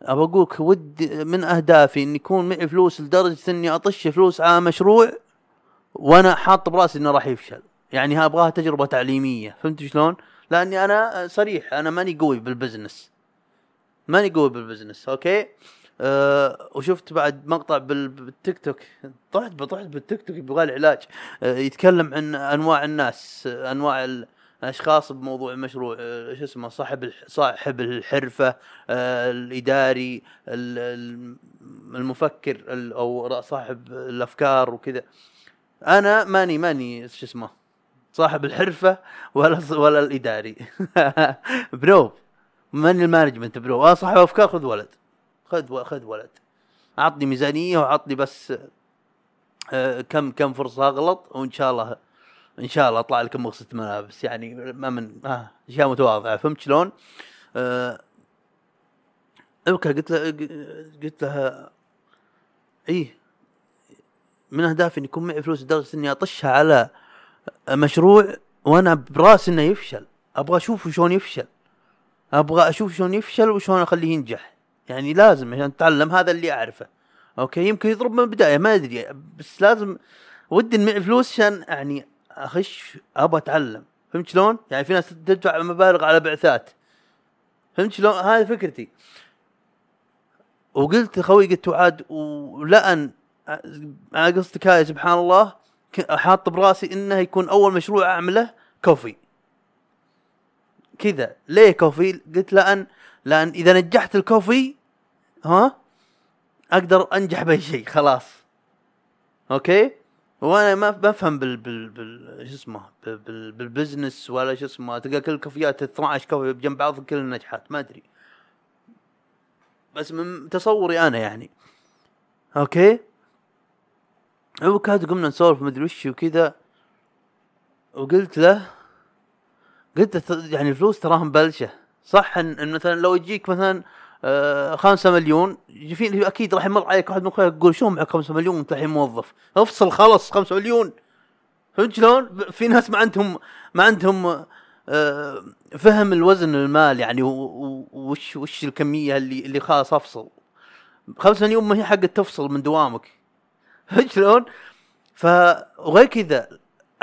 A: أبى أقولك ودي من أهدافي إن يكون معي فلوس لدرجة إني أطش فلوس على مشروع وأنا حاط براسي إنه راح يفشل. يعني أبغاها تجربة تعليمية. فهمت شلون؟ لأني أنا صريح أنا ماني قوي بال business. ماني قوي بال business أوكي؟ أه وشفت بعد مقطع بال- بالتيك توك. طحت طحت بالتيك توك يبغى لي علاج. أه يتكلم عن أنواع الناس أنواع ال- الاشخاص بموضوع المشروع أه شو اسمه صاحب صاحب الحرفة أه الإداري ال- ال- المفكر ال- أو صاحب الأفكار وكذا. أنا ماني ماني شو اسمه صاحب الحرفة ولا ولا الإداري. [LAUGHS] bro ماني ال management bro. أنا صاحب أفكار خذ ولد. خذ خذ ولد. أعطني ميزانية وأعطني بس آه، كم كم فرصة أغلط وإن شاء الله إن شاء الله أطلع لكم مغسله ملابس يعني ما من آه أشياء متواضعة. فهمت شلون؟ آه أوكي قلت له قلت لها إيه من أهدافي إن يكون معي فلوس لدرجة إني أطشها على مشروع وأنا براسي إنه يفشل. أبغى أشوف شلون يفشل. أبغى أشوف شلون يفشل وشلون أخليه ينجح. يعني لازم عشان أتعلم هذا اللي أعرفه. أوكي؟ يمكن يضرب من البداية ما أدري بس لازم ودي معي فلوس عشان يعني أخش أبغى أتعلم. فهمت شلون؟ يعني في ناس تدفع مبالغ على بعثات. فهمت شلون؟ هذه فكرتي. وقلت لخوي قلت وعاد ولأن أنا قصدك هاي سبحان الله حاط براسي إنه يكون أول مشروع أعمله كوفي. كذا. ليه كوفي؟ قلت لأن لأن إذا نجحت الكوفي ها أقدر أنجح بأي شيء خلاص. أوكي؟ وأنا ما بفهم بال بال بال شو اسمه بال بال بال business ولا شو اسمه تلقى كل الكوفيات 12 كوفي بجنب بعض كل نجحات ما أدري. بس من تصوري أنا يعني. أوكي؟ هو كاد قمنا نسولف مدري وش وكذا وقلت له قلت يعني الفلوس تراها مبلشه صح إن, مثلا لو يجيك مثلا آه خمسة مليون. في أكيد راح يمر عليك واحد من أخوياك يقول شو معك خمسة مليون؟ وانت الحين موظف. افصل خلص خمسة مليون. فهمت شلون؟ في ناس ما عندهم ما عندهم آه فهم الوزن المال يعني وش وش الكمية اللي اللي خلاص أفصل. خمسة مليون ما هي حق تفصل من دوامك. فهمت شلون؟ ف وغير كذا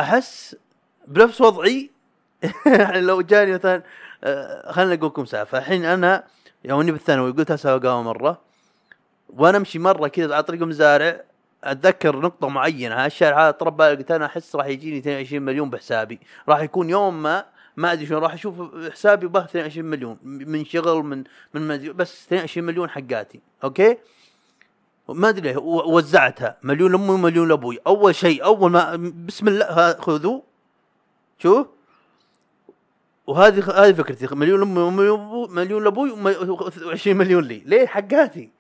A: أحس بنفس وضعي. [LAUGHS] يعني لو جاني مثلا آه، خلينا أقول لكم سالفة. الحين أنا يومني بالثانوي قلت أسوي قهوه مرة. وأنا أمشي مرة كذا على طريق المزارع أتذكر نقطة معينة هالشارع هذا بالي قلت أنا أحس راح يجيني 22 مليون بحسابي. راح يكون يوم ما ما أدري شلون راح أشوف حسابي به 22 مليون من شغل من من بس 22 مليون حقاتي. أوكي؟ ما أدري ليه وزعتها. مليون لأمي ومليون لأبوي. أول شيء أول ما بسم الله خذوا. شوف. وهذه هذه فكرتي مليون أبوي- مليون لأبوي و20 مليون لي. ليه؟ حقاتي.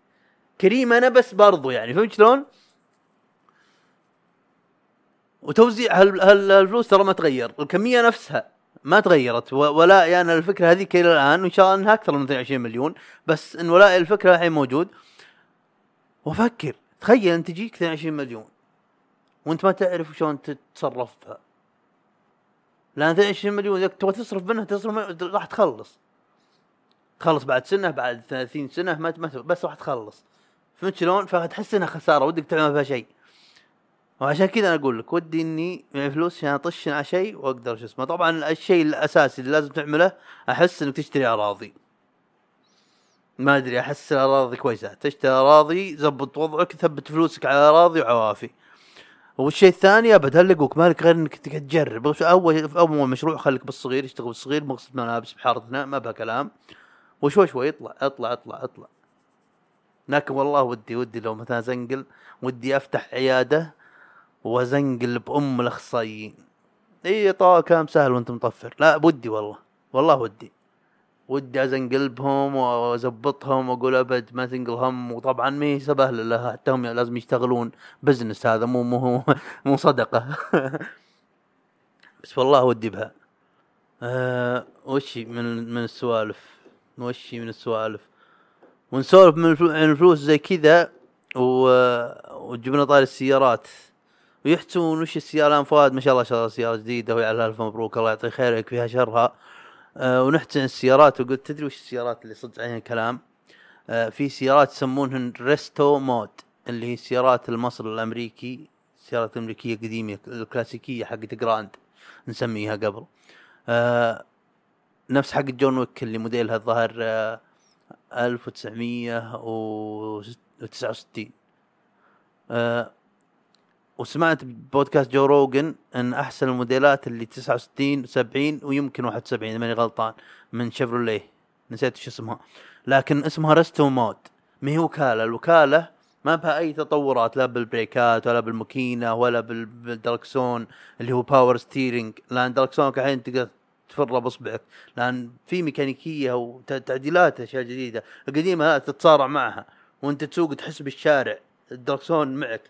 A: كريم أنا بس برضو يعني فهمت شلون؟ وتوزيع هالفلوس ترى ما تغير الكمية نفسها ما تغيرت و- ولائي أنا الفكرة هذيك إلى الآن وإن شاء الله إنها أكثر من 22 مليون بس إن ولائي الفكرة الحين موجود. وافكر تخيل انت تجيك 22 مليون وأنت ما تعرف شلون تتصرف فيها لأن 22 مليون إذا تبغى تصرف منها تصرف راح تخلص. تخلص بعد سنة بعد 30 سنة ما بس راح تخلص. فهمت شلون؟ فتحس إنها خسارة ودك تعمل فيها شيء. وعشان كذا أنا أقول لك ودي إني معي فلوس عشان أطش على شيء وأقدر شو اسمه طبعا الشيء الأساسي اللي لازم تعمله أحس إنك تشتري أراضي. ما أدري أحس الأراضي كويسة. تشتري أراضي زبط وضعك ثبت فلوسك على اراضي وعوافي. والشيء الثاني ابد هل لقوك مالك غير إنك تجرب. اول أول مشروع خليك بالصغير اشتغل بالصغير مغسل ملابس بحارتنا ما بها كلام. وشوي شوي اطلع اطلع اطلع اطلع لكن والله ودي ودي لو مثلا زنقل ودي أفتح عيادة وزنقل بأم الأخصائيين. إي طبعا كلام سهل وأنت مطفر. لا ودي والله. والله ودي. ودي ازنقل بهم واظبطهم وأقول أبد ما تنقل هم. وطبعا ما هي سبهلة لها حتى هم لازم يشتغلون. بزنس هذا مو مو مو صدقة. بس والله ودي بها. آه وشي من من السوالف. وشي من السوالف. ونسولف من الفلوس زي كذا. وجبنا طاري السيارات. ويحسون وش السيارة؟ الان فؤاد ما شاء الله شرى سيارة جديدة. ويعلى الف مبروك. الله يعطيه خير يكفيها شرها. آه ونحكي عن السيارات. وقلت تدري وش السيارات اللي صدق عليها الكلام؟ آه في سيارات يسمونهن restomod اللي هي السيارات ال muscle الأمريكي السيارات الامريكيه القديمه الكلاسيكية حقت جراند نسميها قبل. آه نفس حق جون ويك اللي موديلها الظاهر آه 1969 آه وسمعت بودكاست جو روجن إن أحسن الموديلات اللي 69 70 ويمكن 71 اذا ماني غلطان من شيفروليه. نسيت شو اسمها. لكن اسمها restomod. ما هي وكالة. الوكالة ما بها أي تطورات لا بالبريكات ولا بالماكينة ولا بال- بالدركسون اللي هو power steering لأن دركسونك الحين تقدر تفره باصبعك لأن في ميكانيكية وتعديلات أشياء جديدة. القديمة تتصارع معها. وأنت تسوق تحس بالشارع. الدركسون معك.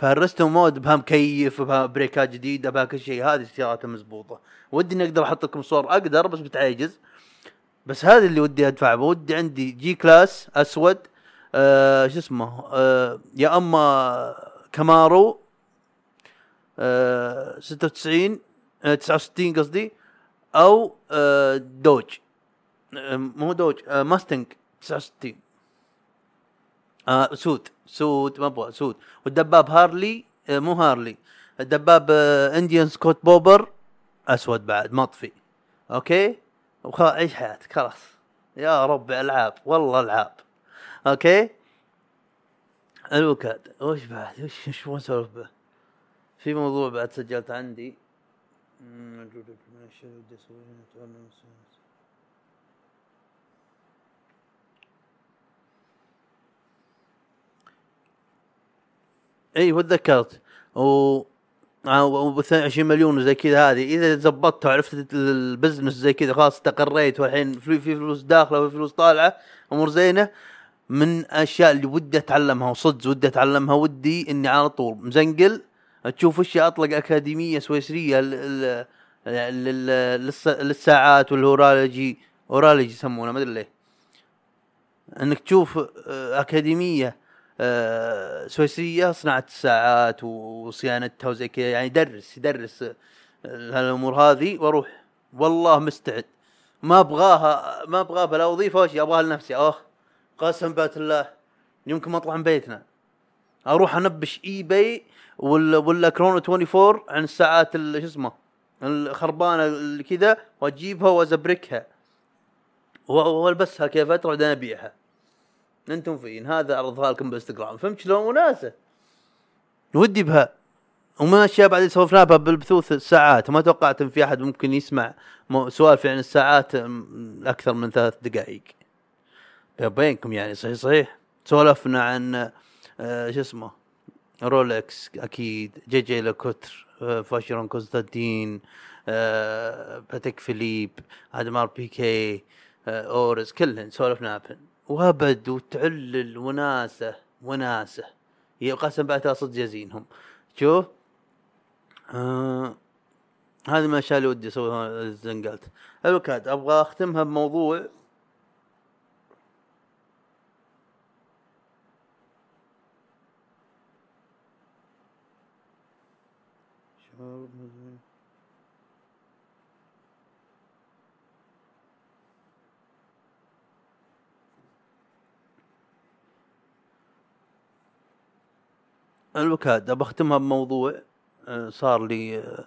A: فال restomod بها مكيف وبها بريكات جديدة بها كل شيء. هذه السيارات المزبوطه ودي إني أقدر أحط لكم صور. أقدر بس بتعجز. بس هذا اللي ودي ادفع ودي عندي G-Class أسود آه شو اسمه؟ آه يا أما Camaro آه 96 آه 69 قصدي أو آه Dodge. آه مو Dodge آه Mustang 69 آه سود سود ما أبغى سود والدباب Harley آه مو Harley. الدباب آه Indian Scout Bobber أسود بعد مطفي. أوكي؟ وخ... عيش حياتك؟ خلاص. يا رب ألعاب. والله ألعاب. أوكي؟ الوكاد. وش بعد؟ وش وش أسولف به؟ في موضوع بعد سجلت عندي. مم، اي وتذكرت و و 22 مليون وزي كذا هذه. إذا زبطت وعرفت ال business زي كذا خلاص استقريت والحين في فلوس داخلة وفي فلوس طالعة أمور زينة. من الاشياء اللي ودي أتعلمها وصدق ودي أتعلمها ودي إني على طول مزنقل. تشوف وش أطلق أكاديمية سويسرية لل- لل- للس- للساعات وال horology. horology يسمونه ما أدري ليه. إنك تشوف آه، أكاديمية آه، سويسرية صناعة الساعات وصيانتها وزي كذا يعني يدرس يدرس هالأمور هذه وأروح. والله مستعد. ما أبغاها ما أبغاها بلا وظيفة ولا شيء أبغاها لنفسي. آه قسم بالله يمكن ما أطلع من بيتنا. أروح أنبش eBay ولا ولا Chrono 24 عن الساعات ال- شو اسمه الخربانة كذا وأجيبها وأزبركها. وألبسها كذا فتره بعدين أبيعها. أنتم فين؟ هذا اعرضها لكم بالانستغرام فهمت شلون؟ وناسه ودي بها. ومن الاشياء بعد سولفنا بها بالبثوث الساعات ما توقعت ان في أحد ممكن يسمع سوالف عن الساعات أكثر من ثلاث دقائق. بينكم يعني صحيح صحيح. سولفنا عن آه، شو اسمه؟ رولكس أكيد Jaeger-LeCoultre آه، Vacheron Constantin آه، باتيك فيليب أدمار بيكي أورس كلهن سولفنا عنهن وابد وتعلل وناسه وناسه. قسم بعدها صدق جازينهم شوف. آه من الاشياء اللي ودي اسويها زنقلت الوكاد أبغى أختمها بموضوع. الوكاد ابى أختمها بموضوع آه، صار لي آه،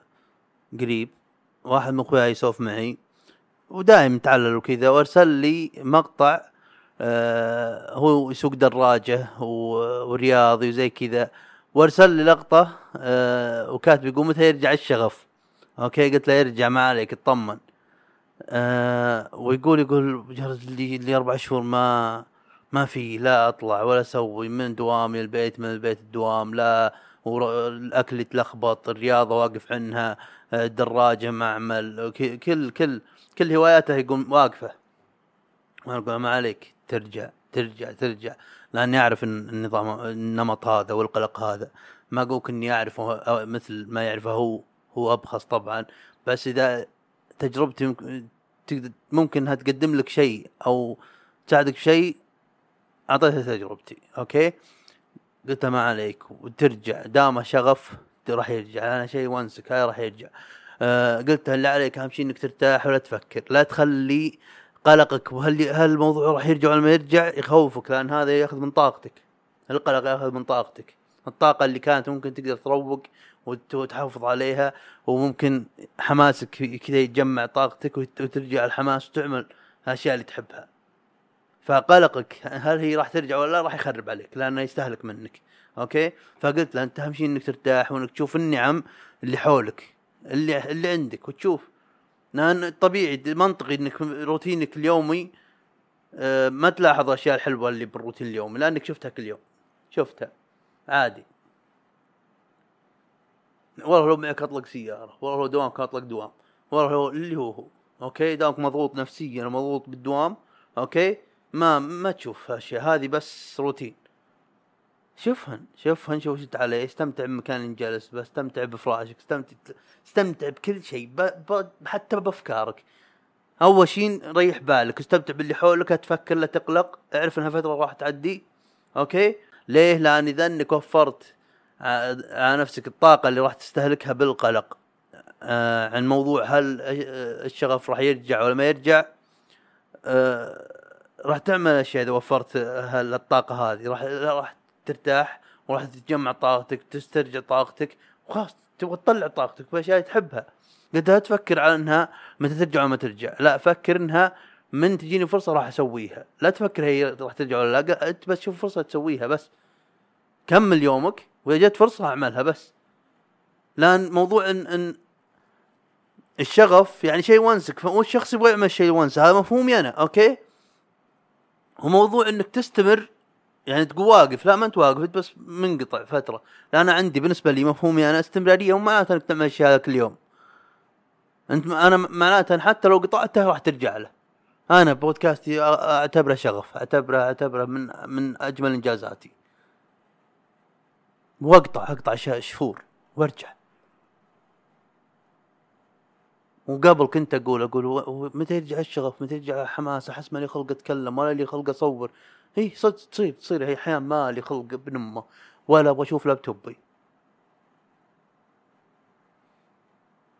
A: قريب. واحد من أخوياي يسولف معي ودائم يتعلل وكذا وأرسل لي مقطع آه، هو يسوق دراجة ورياضي وزي كذا وأرسل لي لقطة وكاتب يقول متى يرجع الشغف؟ أوكي قلت له يرجع ما عليك اطمن. ويقول يقول لي لي أربع شهور ما ما في لا أطلع ولا أسوي من دوامي البيت من البيت الدوام لا الأكل يتلخبط الرياضة واقف عنها الدراجة معمل كل كل كل هواياته يقول واقفة. وأنا أقول ما عليك ترجع ترجع ترجع لأني أعرف النظام النمط هذا والقلق هذا. ما أقولك إني أعرفه مثل ما يعرفه هو هو أبخص طبعا. بس إذا تجربتي ممكن إنها تقدم لك شيء أو تساعدك بشيء أعطيتها تجربتي أوكي؟ قلت ما عليك وترجع دامه شغف راح يرجع أنا شيء وأنسك هاي راح يرجع. آه قلت اللي عليك أهم شيء إنك ترتاح ولا تفكر؟ لا تخلي قلقك وهل هل الموضوع راح يرجع ولا ما يرجع؟ يخوفك لأن هذا يأخذ من طاقتك. القلق يأخذ من طاقتك. الطاقة اللي كانت ممكن تقدر تروق وت- وتحافظ عليها وممكن حماسك كذا يتجمع طاقتك وت- وترجع الحماس وتعمل الأشياء اللي تحبها. فقلقك هل هي راح ترجع ولا لا؟ راح يخرب عليك لأنه يستهلك منك. أوكي؟ فقلت له أنت أهم شيء إنك ترتاح وإنك تشوف النعم اللي حولك اللي اللي عندك وتشوف. لأن طبيعي منطقي إنك روتينك اليومي آه، ما تلاحظ الاشياء الحلوة اللي بالروتين اليومي لأنك شفتها كل يوم. شفتها. عادي. والله لو معك أطلق سيارة والله لو دوامك أطلق دوام والله لو اللي هو هو. أوكي؟ دامك مضغوط نفسيا ومضغوط بالدوام. أوكي؟ ما ما تشوف هالاشياء هذه بس روتين. شوفهن شوفهن شوف إيش عليه استمتع بمكان جالس بستمتع بفراشك استمتع استمتع بكل شيء. حتى بأفكارك. أول شيء ريح بالك استمتع باللي حولك لا تفكر لا تقلق. اعرف إنها فترة راح تعدي. أوكي؟ ليه؟ لأن اذا انك وفرت على نفسك الطاقة اللي راح تستهلكها بالقلق. عن موضوع هل الشغف راح يرجع ولا ما يرجع؟ راح تعمل الاشياء اذا وفرت الطاقة هذه. راح راح ترتاح وراح تتجمع طاقتك تسترجع طاقتك وخلاص تبغى تطلع طاقتك في أشياء تحبها. قد لا تفكر على إنها متى ترجع وما ترجع. لا فكر إنها من تجيني فرصة راح أسويها. لا تفكر هي راح ترجع ولا لا أنت بس شوف فرصة تسويها بس. كمل يومك وإذا جت فرصة أعملها بس. لأن موضوع ان إن الشغف يعني شيء يونسك فالشخص يبغى يعمل شيء يونسه هذا مفهومي أنا أوكي؟ وموضوع إنك تستمر يعني تقول واقف لا ما أنت واقف أنت بس منقطع فترة. لا أنا عندي بالنسبة لي مفهومي أنا استمرارية وما انك تعمل الشيء هذا كل يوم انت أنا معناته حتى لو قطعته راح ترجع له. أنا بودكاستي أعتبره شغف أعتبره أعتبره من من أجمل إنجازاتي. وأقطع أقطع شهور وأرجع. وقبل كنت أقول أقول متى يرجع الشغف؟ متى يرجع الحماس أحس ما لي خلق أتكلم ولا لي خلق أصور. هي صدق تصير تصير. هي أحيانا ما لي خلق ابن أمه ولا أبغى أشوف لابتوبي.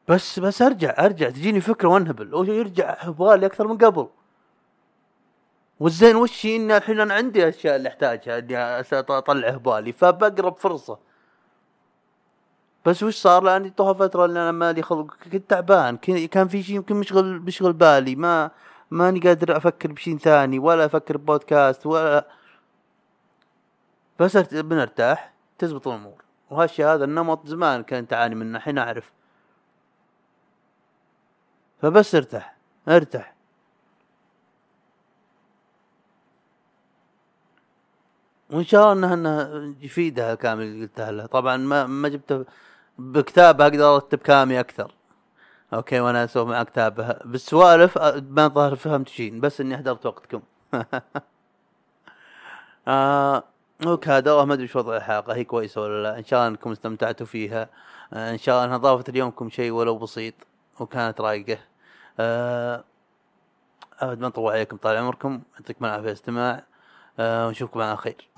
A: بس بس أرجع أرجع. تجيني فكرة وأنهبل. ويرجع هبالي أكثر من قبل. والزين وش؟ إن الحين أنا عندي أشياء اللي أحتاجها إني أطلع هبالي فبقرب فرصة. بس وش صار؟ لأني طوها فترة اللي أنا مالي خلق. كنت تعبان. كان في شيء يمكن مشغل مشغل بالي. ما ماني قادر أفكر بشيء ثاني. ولا أفكر ببودكاست ولا بس بنرتاح تزبط الأمور. وهالشيء هذا النمط زمان كنت اعاني منه. الحين أعرف. فبس أرتاح. أرتاح. وإن شاء الله انها إنها يفيدها كامل اللي قلتها له طبعا ما ما جبته بكتاب أقدر أرتب كلامي أكثر. أوكي وأنا أسوي مع كتابه بالسوالف ما ظهر فهمت شيء بس إني احضرت وقتكم. [LAUGHS] آه أوكي هذا ما أدري شو وضع الحلقة هي كويسة ولا لا؟ إن شاء الله أنكم استمتعتوا فيها. آه إن شاء الله انها ضافت ليومكم شيء ولو بسيط وكانت رايقة. آه أبد ما نطول عليكم طال عمركم. يعطيكم العافية إستماع. آه ونشوفكم على خير.